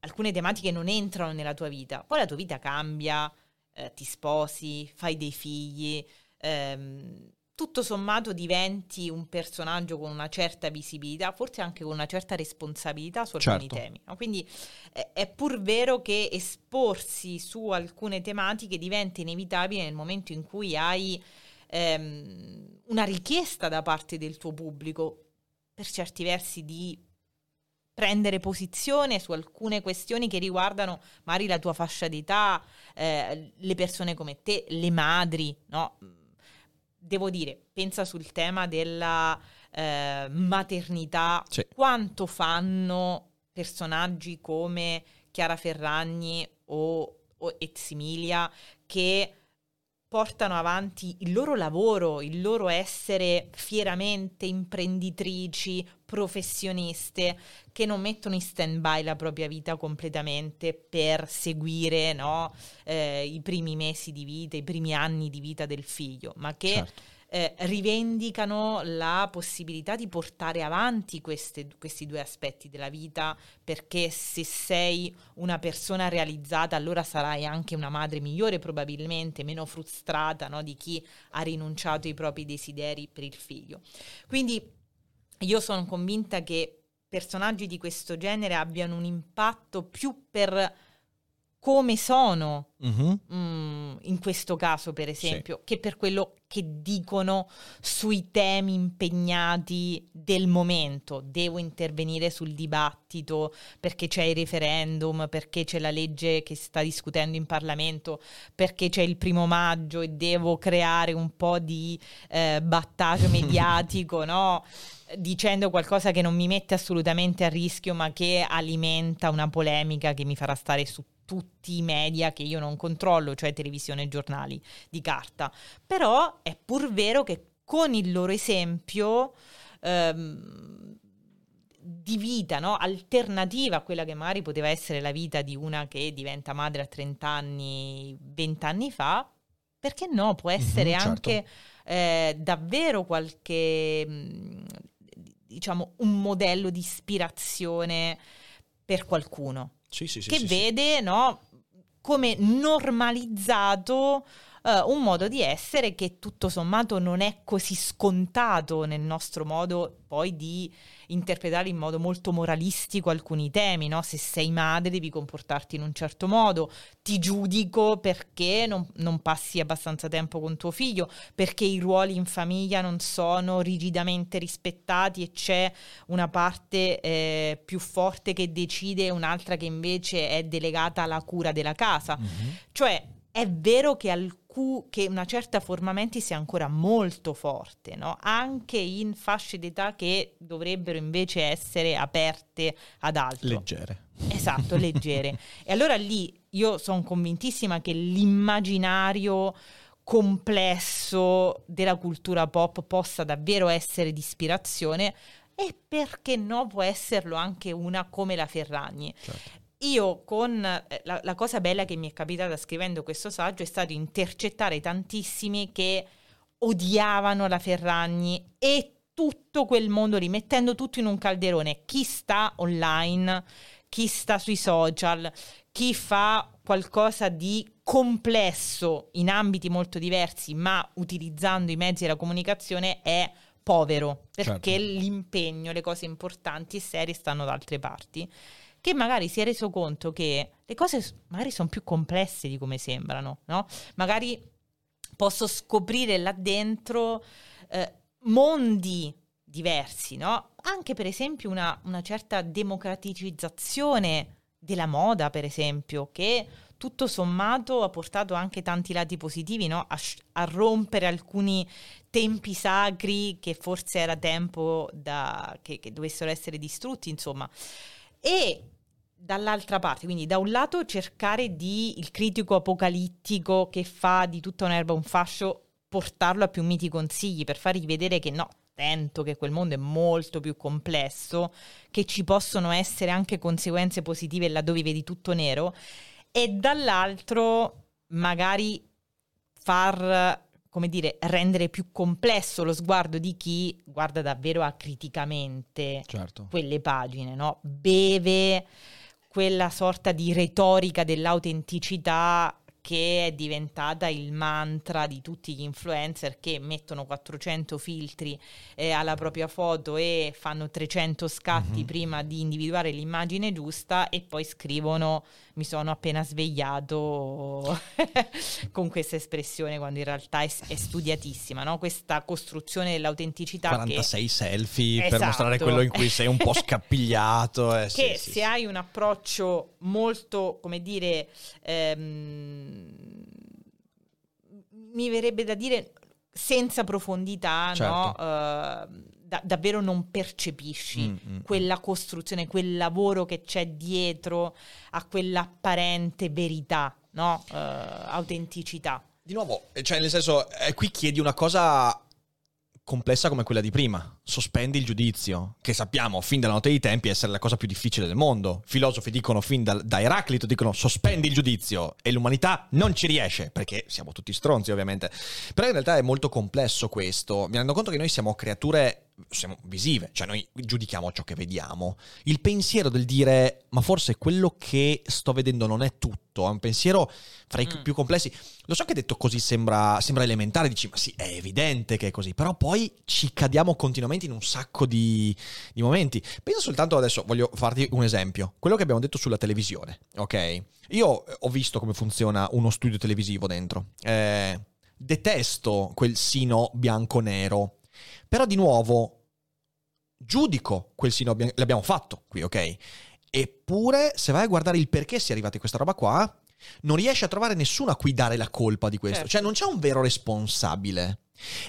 alcune tematiche non entrano nella tua vita, poi la tua vita cambia, eh, ti sposi, fai dei figli, ehm, tutto sommato diventi un personaggio con una certa visibilità, forse anche con una certa responsabilità su alcuni certo. temi. No? Quindi è, è, pur vero che esporsi su alcune tematiche diventa inevitabile nel momento in cui hai ehm, una richiesta da parte del tuo pubblico, per certi versi, di prendere posizione su alcune questioni che riguardano magari la tua fascia d'età, eh, le persone come te, le madri, no? Devo dire, pensa sul tema della eh, maternità, sì. quanto fanno personaggi come Chiara Ferragni o, o Eximilia che portano avanti il loro lavoro, il loro essere fieramente imprenditrici, professioniste, che non mettono in stand by la propria vita completamente per seguire no, eh, i primi mesi di vita, i primi anni di vita del figlio, ma che... Certo eh, rivendicano la possibilità di portare avanti queste, questi due aspetti della vita, perché se sei una persona realizzata allora sarai anche una madre migliore probabilmente, meno frustrata no, di chi ha rinunciato ai propri desideri per il figlio. Quindi io sono convinta che personaggi di questo genere abbiano un impatto più per come sono uh-huh. mm, in questo caso, per esempio, sì. che per quello che dicono sui temi impegnati del momento. Devo intervenire sul dibattito perché c'è il referendum, perché c'è la legge che si sta discutendo in Parlamento, perché c'è il primo maggio e devo creare un po' di eh, battaggio mediatico, no? dicendo qualcosa che non mi mette assolutamente a rischio, ma che alimenta una polemica che mi farà stare su tutti i media che io non controllo, cioè televisione e giornali di carta. Però è pur vero che con il loro esempio ehm, di vita, no? alternativa a quella che magari poteva essere la vita di una che diventa madre a 30 anni, 20 anni fa, perché no? Può mhm, essere mm-hmm, anche certo. eh, davvero qualche, diciamo, un modello di ispirazione per qualcuno sì, sì, sì, che vede no, come normalizzato uh, un modo di essere che tutto sommato non è così scontato nel nostro modo poi di interpretare in modo molto moralistico alcuni temi, no? Se sei madre devi comportarti in un certo modo, ti giudico perché non, non passi abbastanza tempo con tuo figlio, perché i ruoli in famiglia non sono rigidamente rispettati e c'è una parte eh, più forte che decide e un'altra che invece è delegata alla cura della casa. Mm-hmm. Cioè è vero che, alcu- che una certa forma mentis sia ancora molto forte, no? anche in fasce d'età che dovrebbero invece essere aperte ad altro. Leggere. Esatto, leggere. e allora lì io sono convintissima che l'immaginario complesso della cultura pop possa davvero essere di ispirazione e perché no può esserlo anche una come la Ferragni. Certo io con eh, la, la, cosa bella che mi è capitata scrivendo questo saggio è stato intercettare tantissimi che odiavano la Ferragni e tutto quel mondo lì, mettendo tutto in un calderone. Chi sta online, chi sta sui social, chi fa qualcosa di complesso in ambiti molto diversi, ma utilizzando i mezzi della comunicazione è povero, perché certo. l'impegno, le cose importanti e serie stanno da altre parti che magari si è reso conto che le cose magari sono più complesse di come sembrano, no? Magari posso scoprire là dentro eh, mondi diversi, no? Anche per esempio una, una certa democraticizzazione della moda, per esempio, che tutto sommato ha portato anche tanti lati positivi, no? a, a, rompere alcuni tempi sacri che forse era tempo da, che, che, dovessero essere distrutti, insomma. E dall'altra parte, quindi da un lato cercare di il critico apocalittico che fa di tutta un'erba un fascio, portarlo a più miti consigli per fargli vedere che no, attento che quel mondo è molto più complesso, che ci possono essere anche conseguenze positive laddove vedi tutto nero, e dall'altro magari far come dire, rendere più complesso lo sguardo di chi guarda davvero acriticamente certo. quelle pagine, no? Beve quella sorta di retorica dell'autenticità che è diventata il mantra di tutti gli influencer che mettono 400 filtri eh, alla propria foto e fanno 300 scatti mm-hmm. prima di individuare l'immagine giusta e poi scrivono mi sono appena svegliato con questa espressione quando in realtà è, è studiatissima, no? questa costruzione dell'autenticità 46 che... selfie esatto. per mostrare quello in cui sei un po' scappigliato. Eh, che sì, se sì, hai un approccio molto, come dire, ehm, mi verrebbe da dire senza profondità, certo. no? uh, da- davvero non percepisci mm, mm, quella costruzione, quel lavoro che c'è dietro a quell'apparente verità, no? uh, autenticità. Di nuovo, cioè nel senso, eh, qui chiedi una cosa complessa come quella di prima. Sospendi il giudizio, che sappiamo fin dalla notte dei tempi essere la cosa più difficile del mondo. Filosofi dicono fin da, da Eraclito, dicono sospendi il giudizio e l'umanità non ci riesce, perché siamo tutti stronzi ovviamente. Però in realtà è molto complesso questo. Mi rendo conto che noi siamo creature siamo visive, cioè noi giudichiamo ciò che vediamo. Il pensiero del dire ma forse quello che sto vedendo non è tutto, è un pensiero fra i mm. più complessi. Lo so che detto così sembra, sembra, elementare, dici ma sì, è evidente che è così, però poi ci cadiamo continuamente in un sacco di, di momenti. Pensa soltanto adesso, voglio farti un esempio, quello che abbiamo detto sulla televisione, ok? Io ho visto come funziona uno studio televisivo dentro. Eh, detesto quel sino bianco-nero però di nuovo, giudico quel sino, l'abbiamo fatto qui, ok? Eppure, se vai a guardare il perché si è arrivati a questa roba qua, non riesci a trovare nessuno a cui dare la colpa di questo. Certo. Cioè, non c'è un vero responsabile.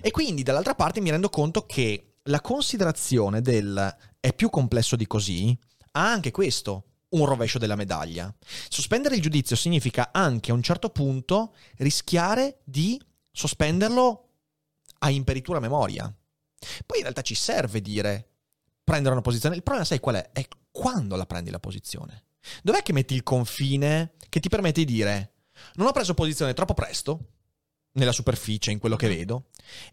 E quindi, dall'altra parte, mi rendo conto che la considerazione del è più complesso di così ha anche questo, un rovescio della medaglia. Sospendere il giudizio significa anche a un certo punto rischiare di sospenderlo a imperitura memoria. Poi in realtà ci serve dire prendere una posizione. Il problema sai qual è? È quando la prendi la posizione. Dov'è che metti il confine che ti permette di dire non ho preso posizione troppo presto, nella superficie, in quello che mm-hmm. vedo,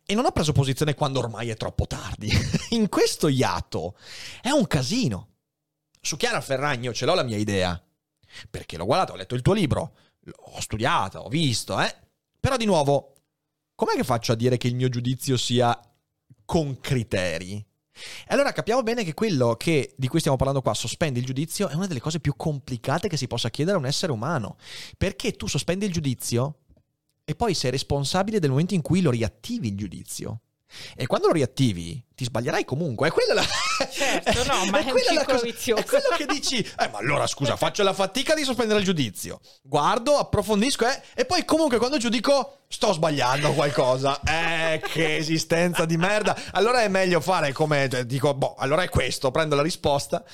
e non ho preso posizione quando ormai è troppo tardi. in questo iato è un casino. Su Chiara Ferragno ce l'ho la mia idea, perché l'ho guardato, ho letto il tuo libro, ho studiato, ho visto, eh. Però di nuovo, com'è che faccio a dire che il mio giudizio sia con criteri. Allora capiamo bene che quello che, di cui stiamo parlando qua, sospendi il giudizio, è una delle cose più complicate che si possa chiedere a un essere umano. Perché tu sospendi il giudizio e poi sei responsabile del momento in cui lo riattivi il giudizio. E quando lo riattivi, ti sbaglierai comunque. È quella la... Certo, no, ma è, è ciclo cosa... È quello che dici, eh, ma allora scusa, faccio la fatica di sospendere il giudizio. Guardo, approfondisco eh, e poi comunque quando giudico sto sbagliando qualcosa. Eh, che esistenza di merda. Allora è meglio fare come cioè, dico, boh, allora è questo, prendo la risposta.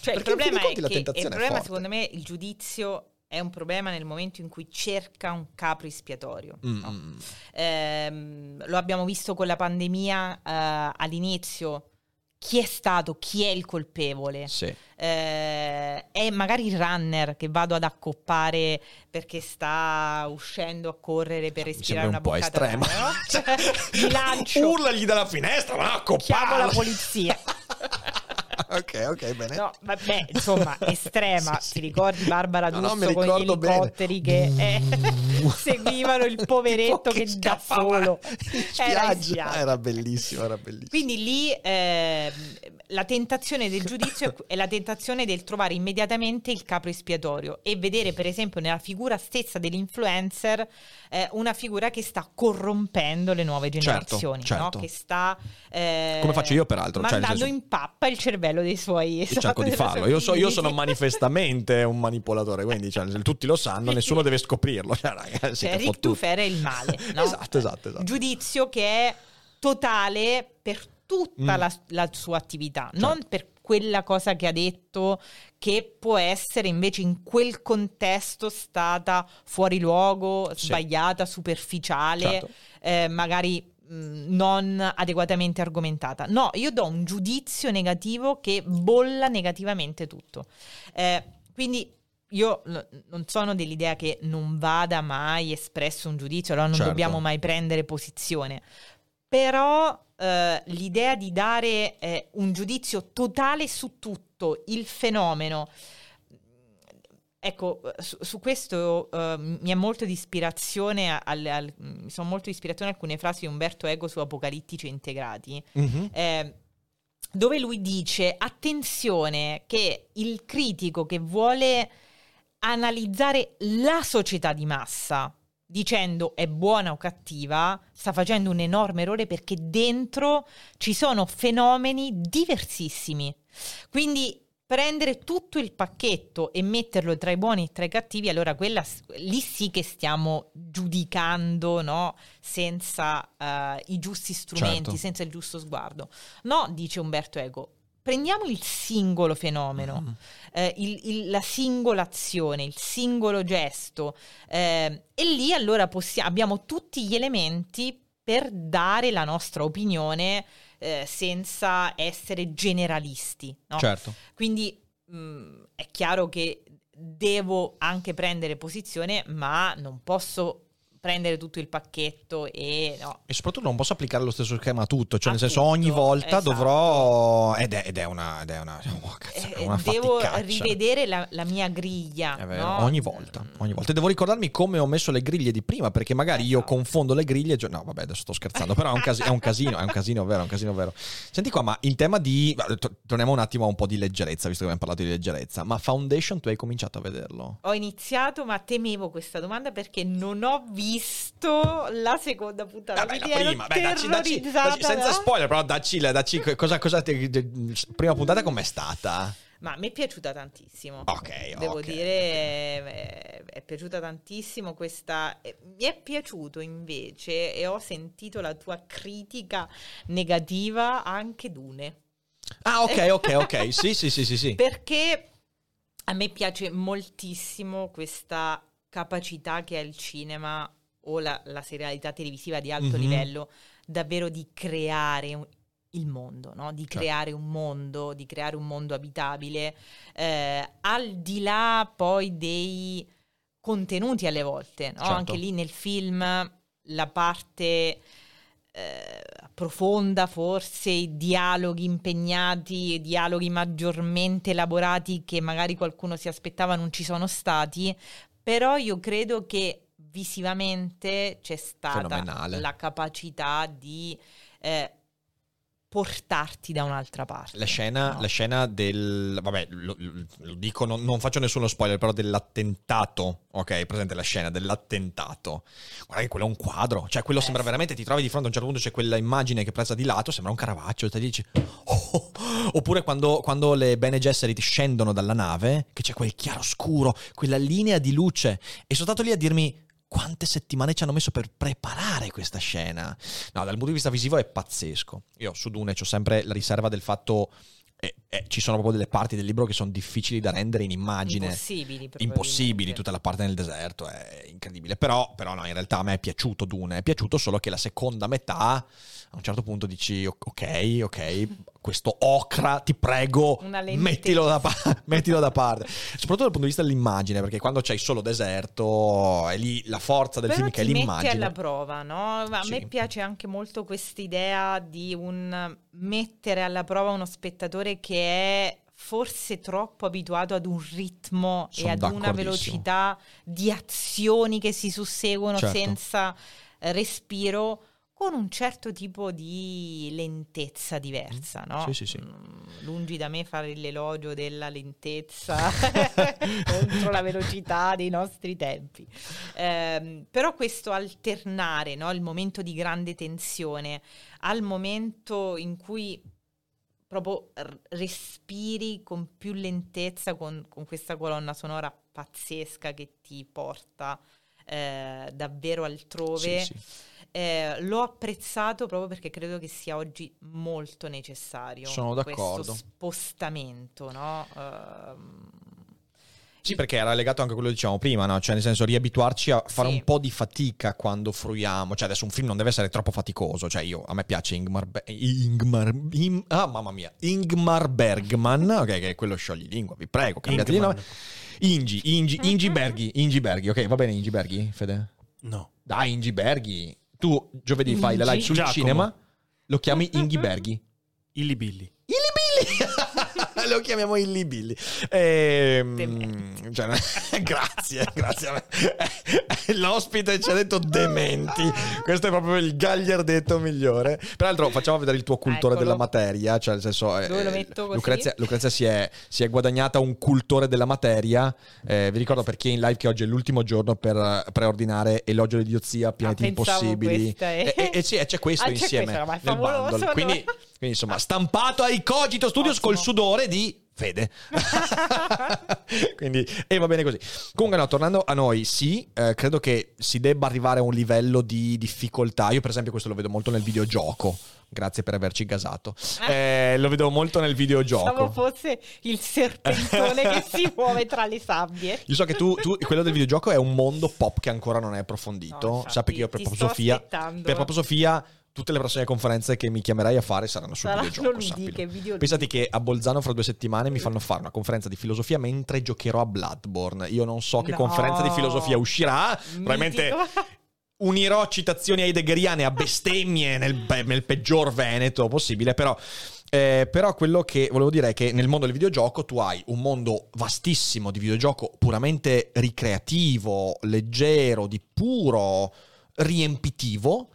Cioè, il problema è che il problema secondo me il giudizio è un problema nel momento in cui cerca un capro espiatorio. Mm. No? Eh, lo abbiamo visto con la pandemia eh, all'inizio. Chi è stato, chi è il colpevole? Sì. Eh, è magari il runner che vado ad accoppare perché sta uscendo a correre per respirare un una po' estrema. No? Mi lancio. Urlagli dalla finestra, ma accopparlo. Chiamo la polizia. ok, ok, bene. No, vabbè, insomma, estrema. sì, sì. Ti ricordi Barbara D'Urso no, no, con gli elicotteri bene. che eh, seguivano il poveretto che, che da solo era in spiaggia. Era bellissimo, era bellissimo. Quindi lì eh, la tentazione del giudizio è la tentazione del trovare immediatamente il capo espiatorio e vedere, per esempio, nella figura stessa dell'influencer eh, una figura che sta corrompendo le nuove certo, generazioni, certo, certo. No? che sta eh, come faccio io peraltro, mandando cioè, senso... in pappa il cervello dei suoi. Io cerco di farlo. Io, so, io, sono manifestamente un manipolatore, quindi cioè, tutti lo sanno, nessuno deve scoprirlo. Cioè, ragazzi, cioè, Rick Tuffer è il male. No? esatto, esatto, esatto. Giudizio che è totale per tutta mm. la, la, sua attività, certo. non per quella cosa che ha detto che può essere invece in quel contesto stata fuori luogo, sì. sbagliata, superficiale, certo. eh, magari non adeguatamente argomentata. No, io do un giudizio negativo che bolla negativamente tutto. Eh, quindi io non sono dell'idea che non vada mai espresso un giudizio, allora non certo. dobbiamo mai prendere posizione. Però eh, l'idea di dare eh, un giudizio totale su tutto, il fenomeno, Ecco, su, su questo uh, mi è molto di ispirazione, al, al, mi sono molto di ispirazione alcune frasi di Umberto Ego su Apocalittici integrati, mm-hmm. eh, dove lui dice, attenzione che il critico che vuole analizzare la società di massa, dicendo è buona o cattiva, sta facendo un enorme errore perché dentro ci sono fenomeni diversissimi. Quindi prendere tutto il pacchetto e metterlo tra i buoni e tra i cattivi, allora quella, lì sì che stiamo giudicando no? senza uh, i giusti strumenti, certo. senza il giusto sguardo. No, dice Umberto Ego, prendiamo il singolo fenomeno, mm. eh, il, il, la singola azione, il singolo gesto, eh, e lì allora possi- abbiamo tutti gli elementi per dare la nostra opinione eh, senza essere generalisti. No? Certo. Quindi mh, mm, è chiaro che devo anche prendere posizione, ma non posso prendere tutto il pacchetto e no. E soprattutto non posso applicare lo stesso schema a tutto, cioè a nel senso ogni volta esatto. dovrò ed è, ed è, una, ed è una, oh, cazzo, eh, una devo rivedere la, la, mia griglia no? ogni volta, ogni volta. E devo ricordarmi come ho messo le griglie di prima, perché magari io esatto. confondo le griglie. No, vabbè, adesso sto scherzando, però è un, casino, è un casino, è un casino vero, è un casino vero. Senti qua, ma in tema di torniamo un attimo a un po' di leggerezza, visto che abbiamo parlato di leggerezza. Ma Foundation tu hai cominciato a vederlo? Ho iniziato, ma temevo questa domanda perché non ho visto la seconda puntata. Vabbè, la prima, Beh, dacci, dacci, dacci, senza spoiler, però dacci, dacci cosa, cosa ti, prima puntata com'è stata? Ma mi è piaciuta tantissimo. Ok, Devo okay. dire, è, è, piaciuta tantissimo questa... Mi è piaciuto invece, e ho sentito la tua critica negativa anche Dune. Ah, ok, ok, ok. sì, sì, sì, sì, sì. Perché a me piace moltissimo questa capacità che ha il cinema o la, la serialità televisiva di alto mm-hmm. livello davvero di creare un, il mondo, no? di certo. creare un mondo, di creare un mondo abitabile, eh, al di là poi dei contenuti alle volte, no? certo. anche lì nel film la parte eh, profonda, forse i dialoghi impegnati, i dialoghi maggiormente elaborati che magari qualcuno si aspettava non ci sono stati, però io credo che visivamente c'è stata la capacità di eh, portarti da un'altra parte. La scena, no? la scena del... Vabbè, lo, lo dico, non, non, faccio nessuno spoiler, però dell'attentato, ok? Presente la scena dell'attentato. Guarda che quello è un quadro, cioè quello eh, sembra veramente, ti trovi di fronte a un certo punto c'è quella immagine che presa di lato, sembra un Caravaggio, e ti dici... Oh, oppure quando, quando le Bene Gesserit scendono dalla nave, che c'è quel chiaroscuro, quella linea di luce, e sono stato lì a dirmi quante settimane ci hanno messo per preparare questa scena. No, dal punto di vista visivo è pazzesco. Io su Dune ho sempre la riserva del fatto eh, eh, ci sono proprio delle parti del libro che sono difficili da rendere in immagine. Impossibili. Impossibili, tutta la parte nel deserto è incredibile. Però, però no, in realtà a me è piaciuto Dune, è piaciuto solo che la seconda metà a un certo punto dici ok, ok, questo ocra, ti prego, mettilo da, mettilo da, parte. Soprattutto dal punto di vista dell'immagine, perché quando c'hai solo deserto, è lì la forza del Però film che è l'immagine. metti alla prova, no? A sì. me piace anche molto questa idea di un mettere alla prova uno spettatore che è forse troppo abituato ad un ritmo Sono e ad una velocità di azioni che si susseguono certo. senza respiro con un certo tipo di lentezza diversa, no? Sì, sì, sì. Mm, lungi da me fare l'elogio della lentezza contro la velocità dei nostri tempi. Eh, però questo alternare, no? Il momento di grande tensione al momento in cui proprio respiri con più lentezza con, con questa colonna sonora pazzesca che ti porta eh, davvero altrove. Sì, sì eh, l'ho apprezzato proprio perché credo che sia oggi molto necessario. Sono d'accordo. Questo spostamento, no? Uh, sì, perché era legato anche a quello che dicevamo prima, no? Cioè, nel senso, riabituarci a fare sì. un po' di fatica quando fruiamo. Cioè, adesso un film non deve essere troppo faticoso. Cioè, io, a me piace Ingmar... Be- Ingmar... In, ah, mamma mia. Ingmar Bergman, ok, che è quello sciogli lingua, vi prego, cambiate di nome. Ingi, Ingi, Ingi Berghi, Ingi Berghi, ok, va bene Ingi Berghi, Fede? No. Dai, Ingi Berghi tu giovedì fai la live sul Giacomo. cinema, lo chiami Inghi Berghi. Billy! lo chiamiamo Illy Billy. Ehm, cioè, grazie, grazie. L'ospite ci ha detto dementi. Questo è proprio il gagliardetto migliore. Peraltro, facciamo vedere il tuo cultore Eccolo. della materia. Cioè, nel senso, eh? Lucrezia, Lucrezia si, è, si, è, guadagnata un cultore della materia. Eh, vi ricordo per chi è in live che oggi è l'ultimo giorno per preordinare Elogio di Diozia, pianeti ah, impossibili. E, e, e, sì, c'è questo ah, insieme. C'è questo, nel. Quindi, quindi, insomma, stampato ai Cogito Studios Ottimo. col sudore di Fede. Quindi, e va bene così. Comunque, no, tornando a noi, sì, eh, credo che si debba arrivare a un livello di difficoltà. Io, per esempio, questo lo vedo molto nel videogioco. Grazie per averci gasato. Ah. Eh, lo vedo molto nel videogioco. Pensavo fosse il serpentone che si muove tra le sabbie. Io so che tu, tu, quello del videogioco è un mondo pop che ancora non è approfondito. No, Sappi che io per proprio Sofia, per proprio Sofia tutte le prossime conferenze che mi chiamerai a fare saranno sul saranno videogioco. Video Pensate che a Bolzano fra due settimane mi fanno fare una conferenza di filosofia mentre giocherò a Bloodborne. Io non so che no. conferenza di filosofia uscirà. Mitico. Probabilmente unirò citazioni heideggeriane a bestemmie nel, nel peggior veneto possibile, però... Eh, però quello che volevo dire è che nel mondo del videogioco tu hai un mondo vastissimo di videogioco puramente ricreativo, leggero, di puro riempitivo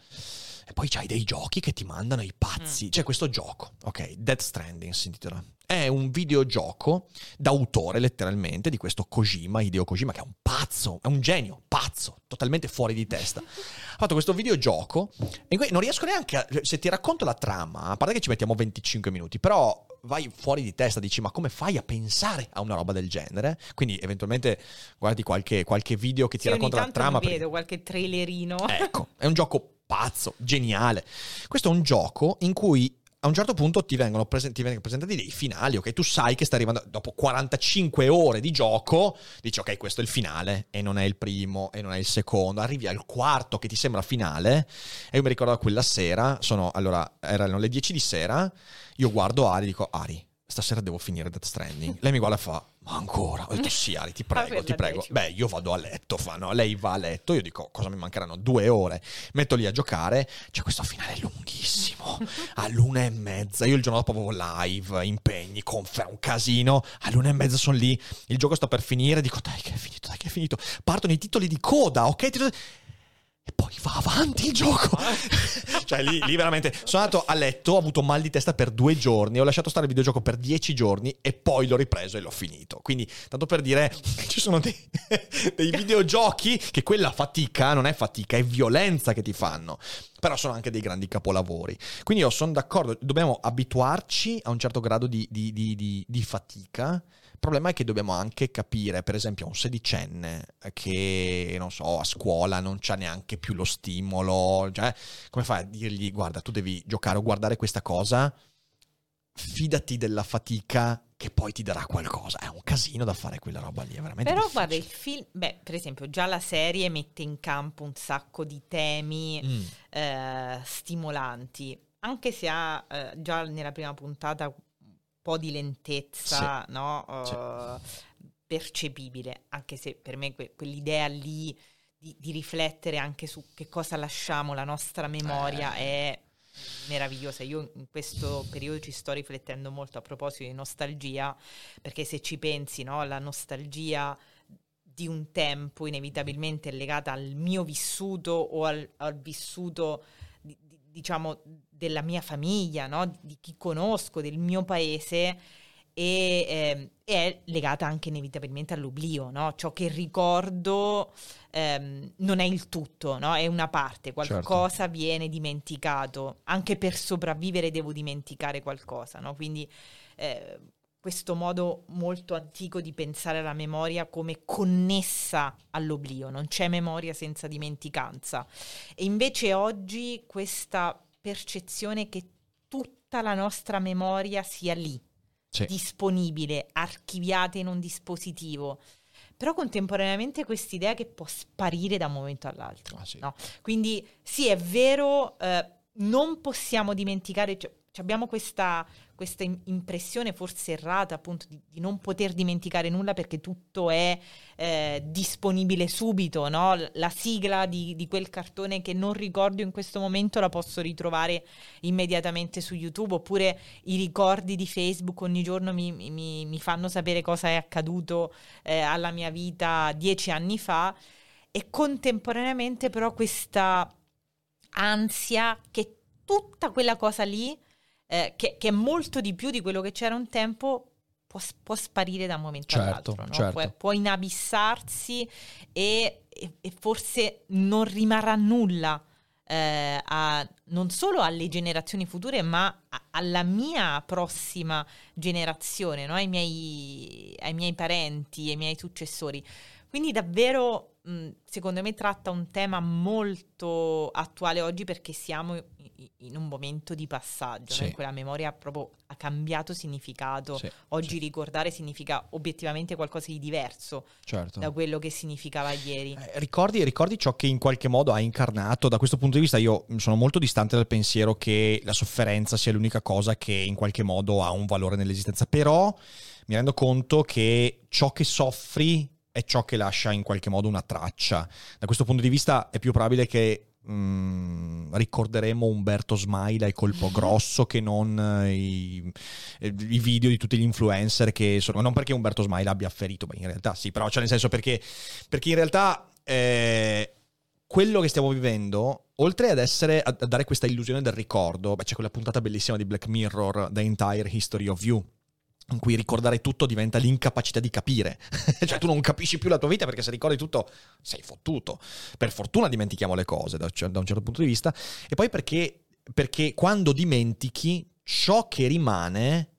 e poi c'hai dei giochi che ti mandano i pazzi. Mm. C'è questo gioco, ok? Dead Stranding si intitola. È un videogioco d'autore, letteralmente, di questo Kojima, Hideo Kojima, che è un pazzo, è un genio, pazzo, totalmente fuori di testa. Ha fatto questo videogioco in cui non riesco neanche a... Se ti racconto la trama, a parte che ci mettiamo 25 minuti, però vai fuori di testa, dici ma come fai a pensare a una roba del genere? Quindi eventualmente guardi qualche, qualche video che ti sì, racconta la trama. Vedo perché... qualche trailerino. Ecco, è un gioco pazzo, geniale. Questo è un gioco in cui a un certo punto ti vengono, presen- ti vengono, presentati dei finali, ok? Tu sai che sta arrivando dopo 45 ore di gioco, dici ok, questo è il finale e non è il primo e non è il secondo, arrivi al quarto che ti sembra finale e io mi ricordo quella sera, sono, allora, erano le 10 di sera, io guardo Ari e dico Ari, stasera devo finire Death Stranding. Lei mi guarda e fa, ma ancora? Ho detto sì Ari, ti prego, ti prego. Beh, io vado a letto, fa, no? Lei va a letto, io dico, cosa mi mancheranno? Due ore. Metto lì a giocare, c'è questo finale lunghissimo, all'una e mezza. Io il giorno dopo avevo live, impegni, confer, un casino. All'una e mezza sono lì, il gioco sta per finire, dico, dai che è finito, dai che è finito. Partono i titoli di coda, ok? E poi va avanti il gioco. cioè, lì, lì, veramente. Sono andato a letto, ho avuto mal di testa per due giorni, ho lasciato stare il videogioco per dieci giorni e poi l'ho ripreso e l'ho finito. Quindi, tanto per dire, ci sono dei, dei videogiochi che quella fatica non è fatica, è violenza che ti fanno. Però sono anche dei grandi capolavori. Quindi io sono d'accordo, dobbiamo abituarci a un certo grado di, di, di, di fatica problema è che dobbiamo anche capire, per esempio, un sedicenne che, non so, a scuola non c'ha neanche più lo stimolo, cioè, come fai a dirgli, guarda, tu devi giocare o guardare questa cosa, fidati della fatica che poi ti darà qualcosa. È un casino da fare quella roba lì, è veramente Però difficile. guarda, il film, beh, per esempio, già la serie mette in campo un sacco di temi mm. eh, stimolanti, anche se ha eh, già nella prima puntata po' di lentezza, sì. no? Uh, percepibile, anche se per me que- quell'idea lì di, di, riflettere anche su che cosa lasciamo la nostra memoria eh. è meravigliosa. Io in questo periodo ci sto riflettendo molto a proposito di nostalgia, perché se ci pensi, no, la nostalgia di un tempo inevitabilmente è legata al mio vissuto o al, al vissuto diciamo, della mia famiglia, no? di chi conosco, del mio paese e eh, è legata anche inevitabilmente all'oblio, no? ciò che ricordo ehm, non è il tutto, no? è una parte, qualcosa certo. viene dimenticato, anche per sopravvivere devo dimenticare qualcosa, no? quindi eh, questo modo molto antico di pensare alla memoria come connessa all'oblio, non c'è memoria senza dimenticanza. E invece oggi questa percezione che tutta la nostra memoria sia lì, sì. disponibile, archiviata in un dispositivo. Però contemporaneamente quest'idea che può sparire da un momento all'altro. Ah, sì. no? Quindi sì, è vero, eh, non possiamo dimenticare, cioè, abbiamo questa questa impressione forse errata appunto di, di, non poter dimenticare nulla perché tutto è eh, disponibile subito, no? La sigla di, di, quel cartone che non ricordo in questo momento la posso ritrovare immediatamente su YouTube oppure i ricordi di Facebook ogni giorno mi, mi, mi fanno sapere cosa è accaduto eh, alla mia vita dieci anni fa e contemporaneamente però questa ansia che tutta quella cosa lì eh, che, che, è molto di più di quello che c'era un tempo, può, può sparire da un momento certo, all'altro, no? certo. può, può, inabissarsi e, e, e, forse non rimarrà nulla. Eh, a, non solo alle generazioni future, ma a, alla mia prossima generazione, no? ai, miei, ai miei parenti, ai miei successori. Quindi davvero, mh, secondo me, tratta un tema molto attuale oggi perché siamo in un momento di passaggio, sì. no? in cui la memoria proprio ha cambiato significato. Sì, Oggi sì. ricordare significa obiettivamente qualcosa di diverso certo. da quello che significava ieri. Eh, ricordi, ricordi ciò che in qualche modo ha incarnato? Da questo punto di vista io sono molto distante dal pensiero che la sofferenza sia l'unica cosa che in qualche modo ha un valore nell'esistenza, però mi rendo conto che ciò che soffri è ciò che lascia in qualche modo una traccia. Da questo punto di vista è più probabile che Mm, ricorderemo Umberto Smaila e Colpo Grosso che non eh, i, eh, i, video di tutti gli influencer che sono non perché Umberto Smaila abbia ferito beh in realtà sì però cioè nel senso perché, perché in realtà eh, quello che stiamo vivendo oltre ad essere a, dare questa illusione del ricordo beh, c'è quella puntata bellissima di Black Mirror The Entire History of You in cui ricordare tutto diventa l'incapacità di capire. cioè tu non capisci più la tua vita perché se ricordi tutto sei fottuto. Per fortuna dimentichiamo le cose da, da un certo punto di vista. E poi perché, perché quando dimentichi ciò che rimane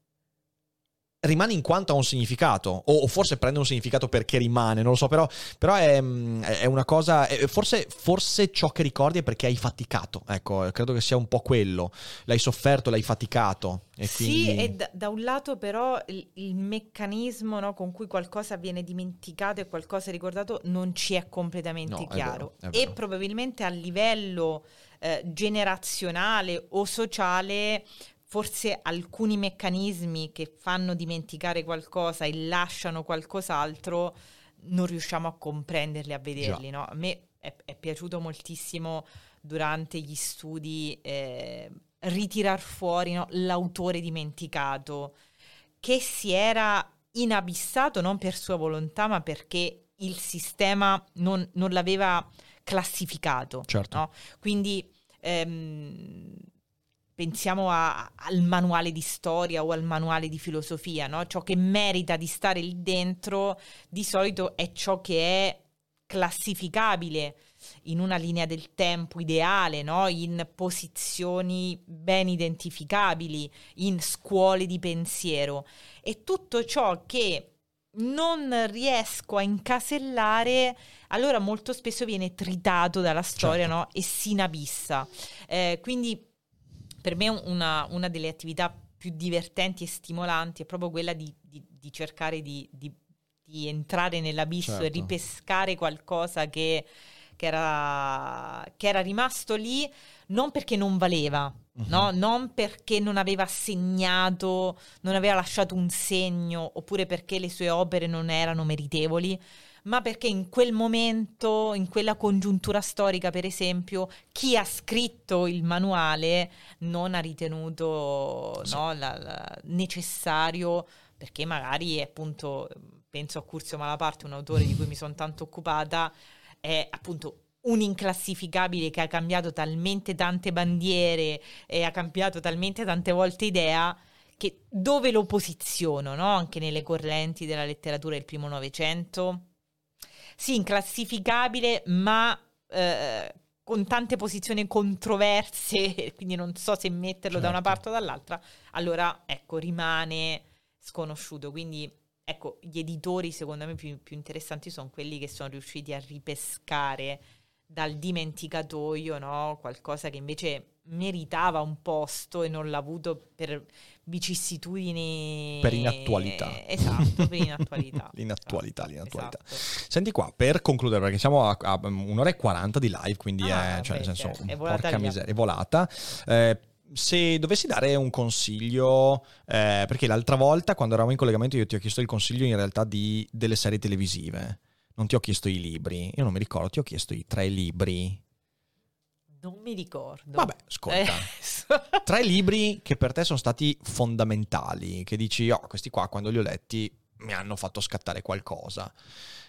rimane in quanto ha un significato, o, o, forse prende un significato perché rimane, non lo so, però, però è, è, una cosa, è, forse, forse, ciò che ricordi è perché hai faticato, ecco, credo che sia un po' quello, l'hai sofferto, l'hai faticato. E quindi... Sì, e da, da, un lato però il, il meccanismo no, con cui qualcosa viene dimenticato e qualcosa ricordato non ci è completamente no, chiaro vero, e probabilmente a livello eh, generazionale o sociale forse alcuni meccanismi che fanno dimenticare qualcosa e lasciano qualcos'altro non riusciamo a comprenderli, a vederli. No? A me è, è, piaciuto moltissimo durante gli studi eh, ritirar fuori no, l'autore dimenticato che si era inabissato non per sua volontà ma perché il sistema non, non l'aveva classificato. Certo. no? Quindi ehm, pensiamo a- al manuale di storia o al manuale di filosofia, no? ciò che merita di stare lì dentro di solito è ciò che è classificabile in una linea del tempo ideale, no? in posizioni ben identificabili, in scuole di pensiero. E tutto ciò che non riesco a incasellare, allora molto spesso viene tritato dalla storia Certo. no? e si inabissa. Eh, quindi per me una, una delle attività più divertenti e stimolanti è proprio quella di, di- di cercare di, di- entrare nell'abisso e Certo. ripescare qualcosa che, che era, che era rimasto lì non perché non valeva, Mhm. no? non perché non aveva segnato, non aveva lasciato un segno, oppure perché le sue opere non erano meritevoli, ma perché in quel momento, in quella congiuntura storica, per esempio, chi ha scritto il manuale non ha ritenuto Sì. no, la- la- necessario, perché magari appunto, penso a Curzio Malaparte, un autore di cui mi sono tanto occupata, è appunto un inclassificabile che ha cambiato talmente tante bandiere e ha cambiato talmente tante volte idea che dove lo posiziono, no? anche nelle correnti della letteratura del primo Novecento? Sì, inclassificabile, ma eh, con tante posizioni controverse, quindi non so se metterlo da una Certo. parte o dall'altra, allora ecco, rimane sconosciuto. Quindi ecco, gli editori secondo me più, più interessanti sono quelli che sono riusciti a ripescare dal dimenticatoio no? qualcosa che invece meritava un posto e non l'ha avuto per vicissitudini Per inattualità. esatto per inattualità L'inattualità, Esatto, l'inattualità. esatto. Senti qua, per concludere, perché siamo a, a un'ora e 40 di live, quindi Ah, è, cioè, nel senso, è volata porca miseria, è volata. Eh, se dovessi dare un consiglio, eh, perché l'altra volta quando eravamo in collegamento io ti ho chiesto il consiglio in realtà di, delle serie televisive, non ti ho chiesto i libri, io non mi ricordo, ti ho chiesto i tre libri. Non mi ricordo Vabbè, ascolta. Eh, Tre libri che per te sono stati fondamentali, che dici, oh, questi qua quando li ho letti mi hanno fatto scattare qualcosa.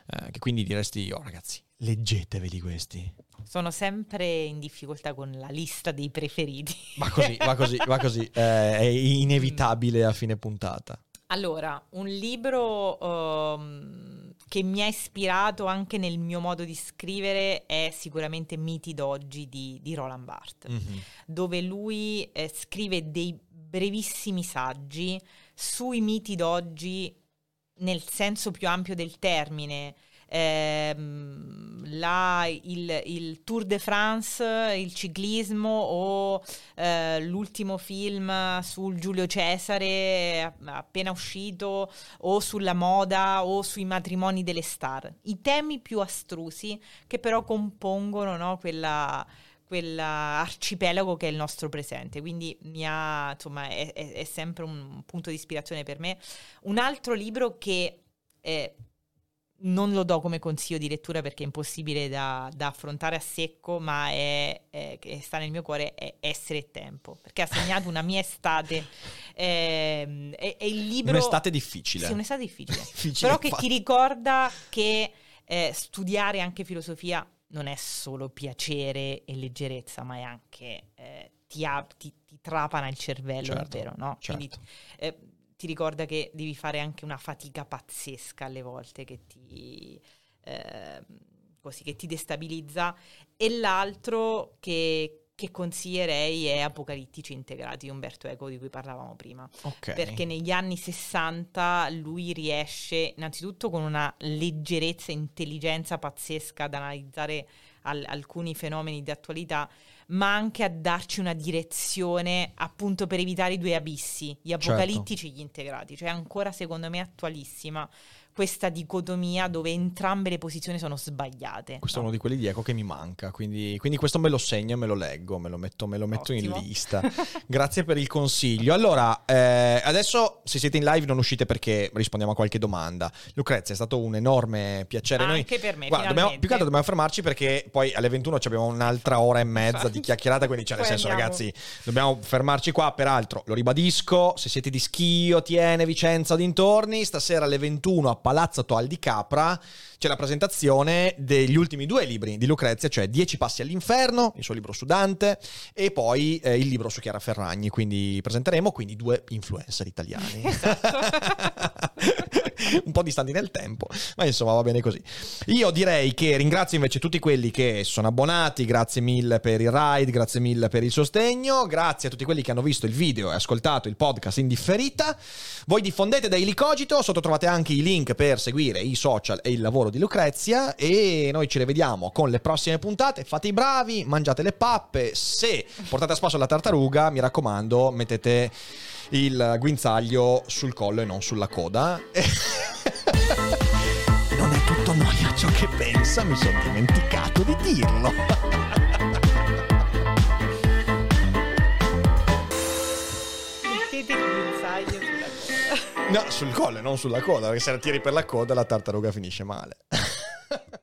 Eh, che quindi diresti, oh ragazzi, leggeteveli questi. sono sempre in difficoltà con la lista dei preferiti Va così, va così, va così. Eh, è inevitabile a fine puntata. Allora, un libro ehm, che mi ha ispirato anche nel mio modo di scrivere è sicuramente Miti d'oggi di, di Roland Barthes, Mhm. dove lui eh, scrive dei brevissimi saggi sui miti d'oggi nel senso più ampio del termine. Ehm, la- il, il Tour de France, il ciclismo o eh, l'ultimo film sul Giulio Cesare app- appena uscito o sulla moda o sui matrimoni delle star. I temi più astrusi che però compongono no, quella quell'arcipelago che è il nostro presente. Quindi ha, insomma, è, è- è sempre un punto di ispirazione per me. Un altro libro che eh, non lo do come consiglio di lettura perché è impossibile da, da affrontare a secco, ma è, è- che sta nel mio cuore, è Essere e Tempo, perché ha segnato una mia estate. ehm, è, è il libro... Un'estate difficile. Sì, un'estate difficile. Difficile Però che fare. ti ricorda che eh, studiare anche filosofia non è solo piacere e leggerezza, ma è anche eh, ti, ti- ti trapana il cervello Certo, davvero, no? certo. Quindi eh, ti ricorda che devi fare anche una fatica pazzesca alle volte che ti, ehm, così, che ti destabilizza. E l'altro che, che consiglierei è Apocalittici integrati di Umberto Eco di cui parlavamo prima Ok. perché negli anni 60 lui riesce innanzitutto con una leggerezza e intelligenza pazzesca ad analizzare al- alcuni fenomeni di attualità, ma anche a darci una direzione appunto per evitare i due abissi, gli Certo. apocalittici e gli integrati, cioè ancora secondo me attualissima questa dicotomia dove entrambe le posizioni sono sbagliate. Questo è no? uno di quelli di Eco che mi manca, quindi, quindi questo me lo segno e me lo leggo, me lo metto, me lo metto in lista. Grazie per il consiglio. Allora, eh, adesso se siete in live non uscite perché rispondiamo a qualche domanda. Lucrezia, è stato un enorme piacere. Noi, Anche per me, Guarda, dobbiamo, più che altro dobbiamo fermarci perché poi alle 21 ci abbiamo un'altra ora e mezza di chiacchierata, quindi cioè, nel senso andiamo. ragazzi, dobbiamo fermarci qua. Peraltro, lo ribadisco, se siete di Schio, Tiene, Vicenza o dintorni, stasera alle 21 a Palazzo Toal di Capra c'è la presentazione degli ultimi due libri di Lucrezia, cioè Dieci passi all'inferno, il suo libro su Dante, e poi eh, il libro su Chiara Ferragni. Quindi presenteremo quindi due influencer italiani. un po' distanti nel tempo, ma insomma va bene così. Io direi che ringrazio invece tutti quelli che sono abbonati, grazie mille per il ride, grazie mille per il sostegno, grazie a tutti quelli che hanno visto il video e ascoltato il podcast in differita. Voi diffondete Daily Cogito, sotto trovate anche i link per seguire i social e il lavoro di Lucrezia e noi ci rivediamo con le prossime puntate. Fate i bravi, mangiate le pappe, se portate a spasso la tartaruga, mi raccomando, mettete il guinzaglio sul collo e non sulla coda. non è tutto noia ciò che pensa, mi sono dimenticato di dirlo. Mettete il guinzaglio sulla coda. No, sul collo e non sulla coda, perché se la tiri per la coda la tartaruga finisce male.